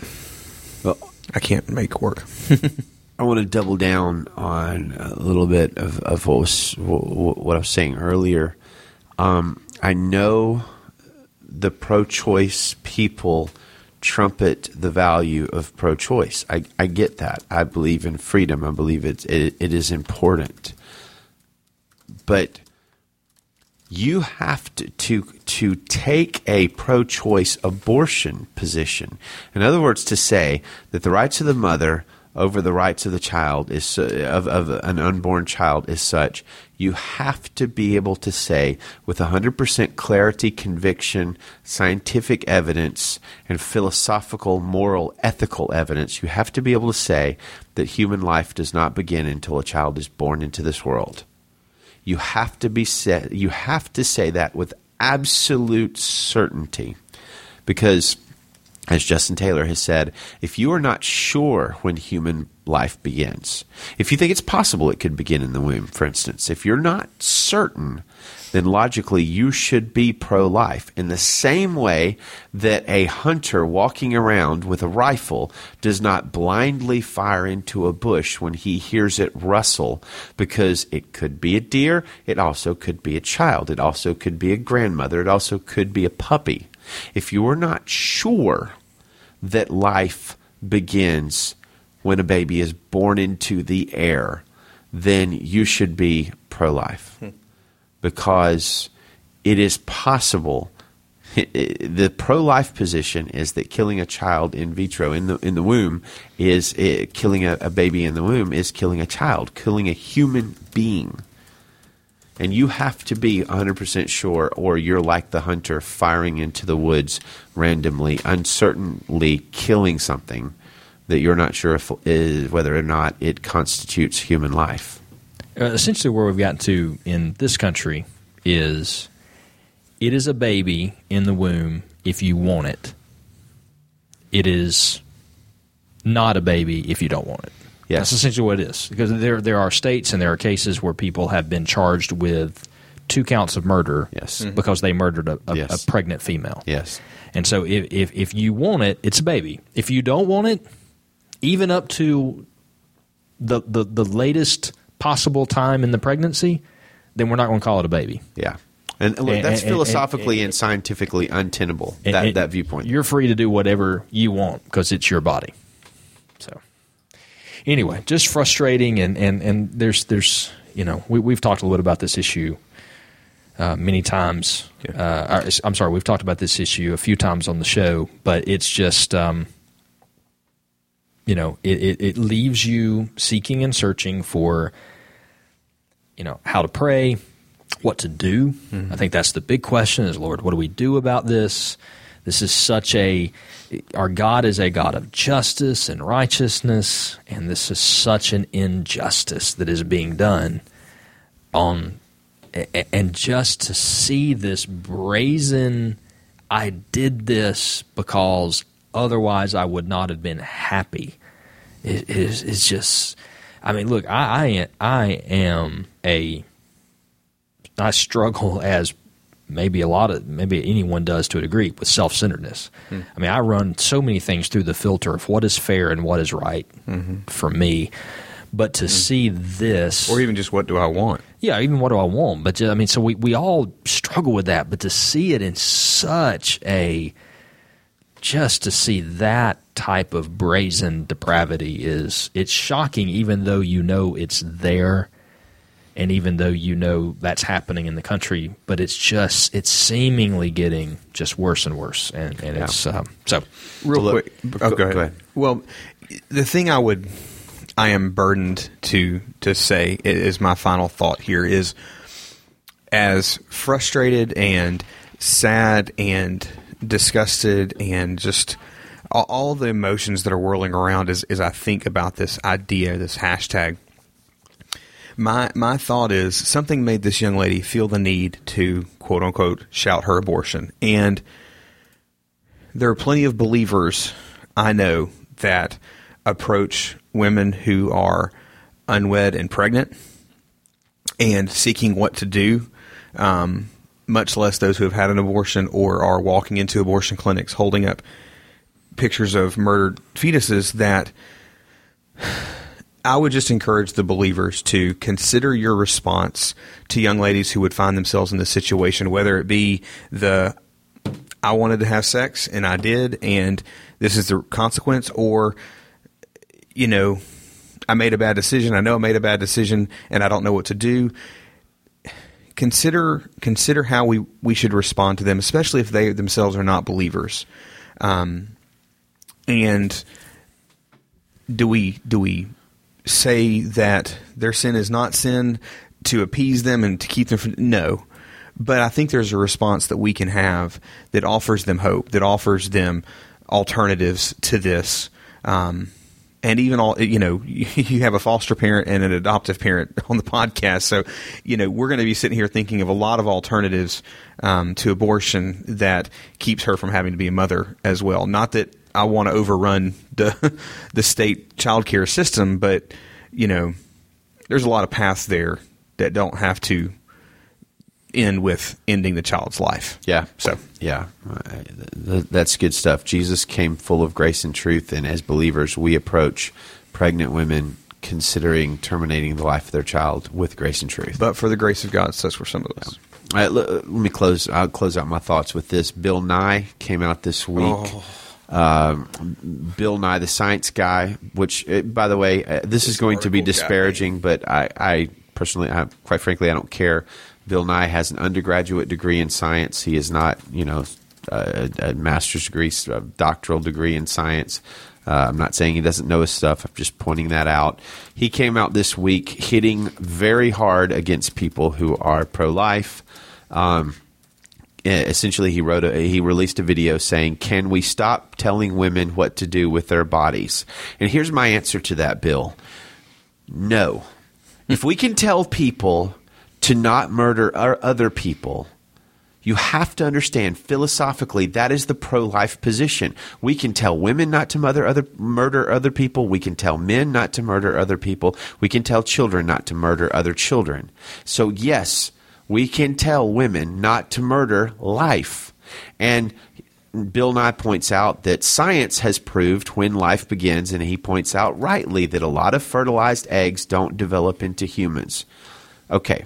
Well, I can't make work. I want to double down on a little bit of, of what was what I was saying earlier. Um, I know the pro-choice people trumpet the value of pro-choice. I, I get that. I believe in freedom. I believe it, it, it is important. But you have to, to to take a pro-choice abortion position. In other words, to say that the rights of the mother over the rights of the child is of, of an unborn child is such you have to be able to say with 100% clarity conviction scientific evidence and philosophical moral ethical evidence you have to be able to say that human life does not begin until a child is born into this world you have to be set, you have to say that with absolute certainty because as Justin Taylor has said, if you are not sure when human life begins, if you think it's possible it could begin in the womb, for instance, if you're not certain, then logically you should be pro life. In the same way that a hunter walking around with a rifle does not blindly fire into a bush when he hears it rustle, because it could be a deer, it also could be a child, it also could be a grandmother, it also could be a puppy. If you are not sure that life begins when a baby is born into the air, then you should be pro life. Because it is possible. The pro life position is that killing a child in vitro, in the, in the womb, is eh, killing a, a baby in the womb, is killing a child, killing a human being. And you have to be 100% sure, or you're like the hunter firing into the woods randomly, uncertainly killing something that you're not sure if is, whether or not it constitutes human life. Uh, essentially, where we've gotten to in this country is it is a baby in the womb if you want it. It is not a baby if you don't want it. Yes. That's essentially what it is. Because there there are states and there are cases where people have been charged with two counts of murder Yes. Mm-hmm. because they murdered a, a, Yes. a pregnant female. Yes. And so if, if if you want it, it's a baby. If you don't want it, even up to the the, the latest possible time in the pregnancy, then we're not going to call it a baby. Yeah. And look, And- that's and- philosophically and- and, scientifically untenable, And- that, and that viewpoint. You're free to do whatever you want because it's your body. Anyway, just frustrating, and and and there's there's you know we we've talked a little bit about this issue uh, many times. Yeah. Uh, I'm sorry, we've talked about this issue a few times on the show, but it's just. Um, you know, it, it, it leaves you seeking and searching for, you know, how to pray, what to do. I think that's the big question is, Lord, what do we do about this? This is such a, our God is a God of justice and righteousness, and this is such an injustice that is being done on, and just to see this brazen, I did this because otherwise I would not have been happy. It is just, I mean, look, I I am a I struggle as maybe a lot of maybe anyone does to a degree with self centeredness. Hmm. I mean, I run so many things through the filter of what is fair and what is right mm-hmm. for me. But to hmm. see this, or even just what do I want? yeah, even what do I want? But I mean, so we, we all struggle with that, but to see it in such a just to see that type of brazen depravity is it's shocking even though you know it's there and even though you know that's happening in the country but it's just it's seemingly getting just worse and worse and, and Yeah. it's um, so Real Well, look, quick. go- Oh, go ahead. go ahead. Well, the thing I would, I am burdened to to say is my final thought here is, as frustrated and sad and disgusted and just all, all the emotions that are whirling around as, as I think about this idea, this hashtag. My my thought is something made this young lady feel the need to quote unquote shout her abortion and there are plenty of believers I know that approach women who are unwed and pregnant and seeking what to do. Um, much less those who have had an abortion or are walking into abortion clinics holding up pictures of murdered fetuses, that I would just encourage the believers to consider your response to young ladies who would find themselves in this situation, whether it be the I wanted to have sex and I did, and this is the consequence, or you know, I made a bad decision. I know I made a bad decision, and I don't know what to do. Consider consider how we, we should respond to them, especially if they themselves are not believers. Um, and do we do we say that their sin is not sin to appease them and to keep them from no. But i think there's a response that we can have that offers them hope that offers them alternatives to this. Um, and even all you know you have a foster parent and an adoptive parent on the podcast. So you know we're going to be sitting here thinking of a lot of alternatives um, to abortion that keeps her from having to be a mother as well. Not that I want to overrun the the state child care system, but you know, there's a lot of paths there that don't have to end with ending the child's life. Yeah. So yeah, that's good stuff. Jesus came full of grace and truth, and as believers, we approach pregnant women considering terminating the life of their child with grace and truth. But for the grace of God, such were some of us. Yeah. let, let, me close. I'll close out my thoughts with this. Bill Nye came out this week. Oh um, Bill Nye the Science Guy, which, uh, by the way, uh, this is going to be disparaging, but I, I personally, I, quite frankly, I don't care. Bill Nye has an undergraduate degree in science. He is not, you know, a, a master's degree, a doctoral degree in science. Uh, I'm not saying he doesn't know his stuff. I'm just pointing that out. He came out this week hitting very hard against people who are pro life. Um, Uh, essentially he wrote a, he released a video saying can we stop telling women what to do with their bodies and here's my answer to that bill no if we can tell people to not murder other people you have to understand philosophically that is the pro-life position. We can tell women not to other murder other people. We can tell men not to murder other people. We can tell children not to murder other children. So yes, we can tell women not to murder life. And Bill Nye points out that science has proved when life begins, and he points out rightly that a lot of fertilized eggs don't develop into humans. Okay.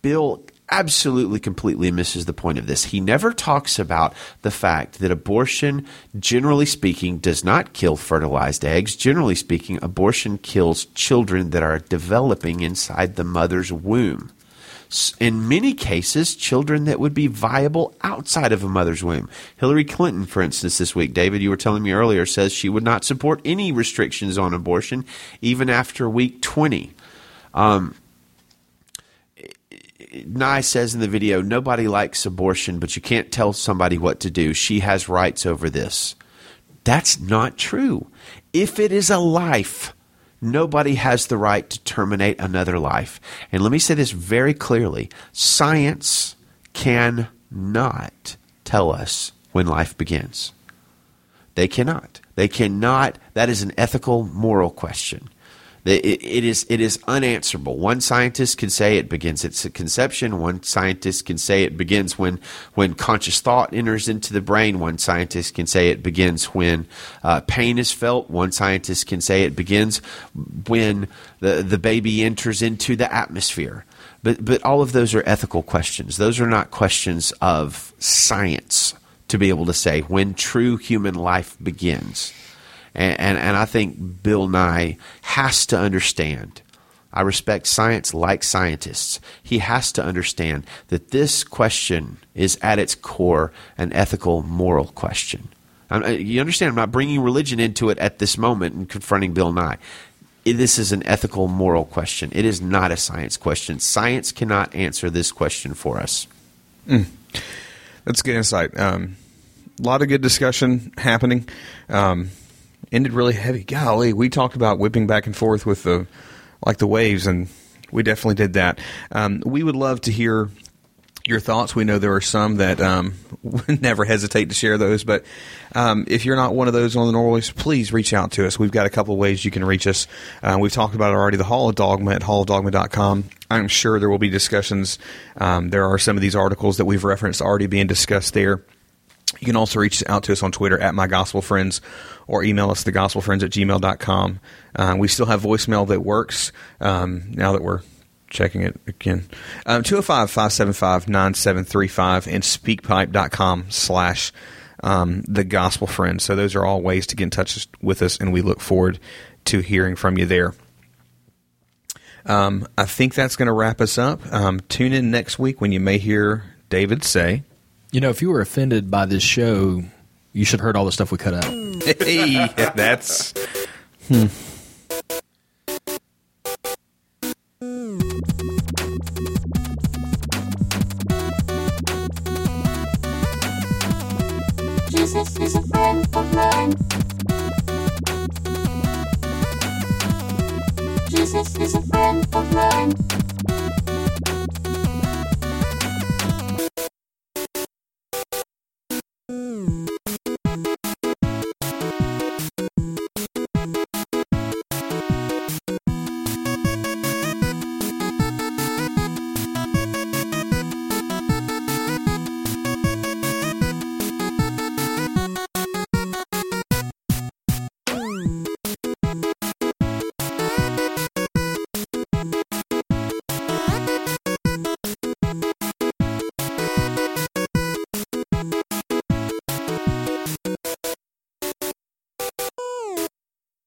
Bill absolutely completely misses the point of this. He never talks about the fact that abortion, generally speaking, does not kill fertilized eggs. Generally speaking, abortion kills children that are developing inside the mother's womb in many cases, children that would be viable outside of a mother's womb. Hillary Clinton, for instance, this week, David, you were telling me earlier, says she would not support any restrictions on abortion even after week 20. Um, Nye says in the video, nobody likes abortion, but you can't tell somebody what to do. She has rights over this. That's not true. If it is a life, Nobody has the right to terminate another life. And let me say this very clearly science cannot tell us when life begins. They cannot. They cannot. That is an ethical, moral question. It, it is it is unanswerable. One scientist can say it begins at conception. One scientist can say it begins when when conscious thought enters into the brain. One scientist can say it begins when uh, pain is felt. One scientist can say it begins when the the baby enters into the atmosphere. But but all of those are ethical questions. Those are not questions of science to be able to say when true human life begins. And, and, and I think Bill Nye has to understand. I respect science like scientists. He has to understand that this question is at its core an ethical, moral question. Uh, you understand? I'm not bringing religion into it at this moment and confronting Bill Nye. This is an ethical, moral question. It is not a science question. Science cannot answer this question for us. Mm. That's good insight. Um, a lot of good discussion happening. Um, ended really heavy. Golly, we talked about whipping back and forth with the like the waves, and we definitely did that. Um, we would love to hear your thoughts. We know there are some that um, never hesitate to share those. But um, if you're not one of those on the normal please reach out to us. We've got a couple ways you can reach us. Uh, we've talked about it already. The Hall of Dogma at hallofdogma.com. I'm sure there will be discussions. Um, there are some of these articles that we've referenced already being discussed there. You can also reach out to us on Twitter at My Gospel Friends or email us thegospelfriends at gmail.com. Uh, we still have voicemail that works um, now that we're checking it again. Um, 205 575 9735 and speakpipe.com slash um, the gospel. So those are all ways to get in touch with us, and we look forward to hearing from you there. Um, I think that's going to wrap us up. Um, tune in next week when you may hear David say, You know, if you were offended by this show, you should have heard all the stuff we cut out. "Hey, that's." Hmm. Jesus is a friend of mine. Jesus is a friend of mine.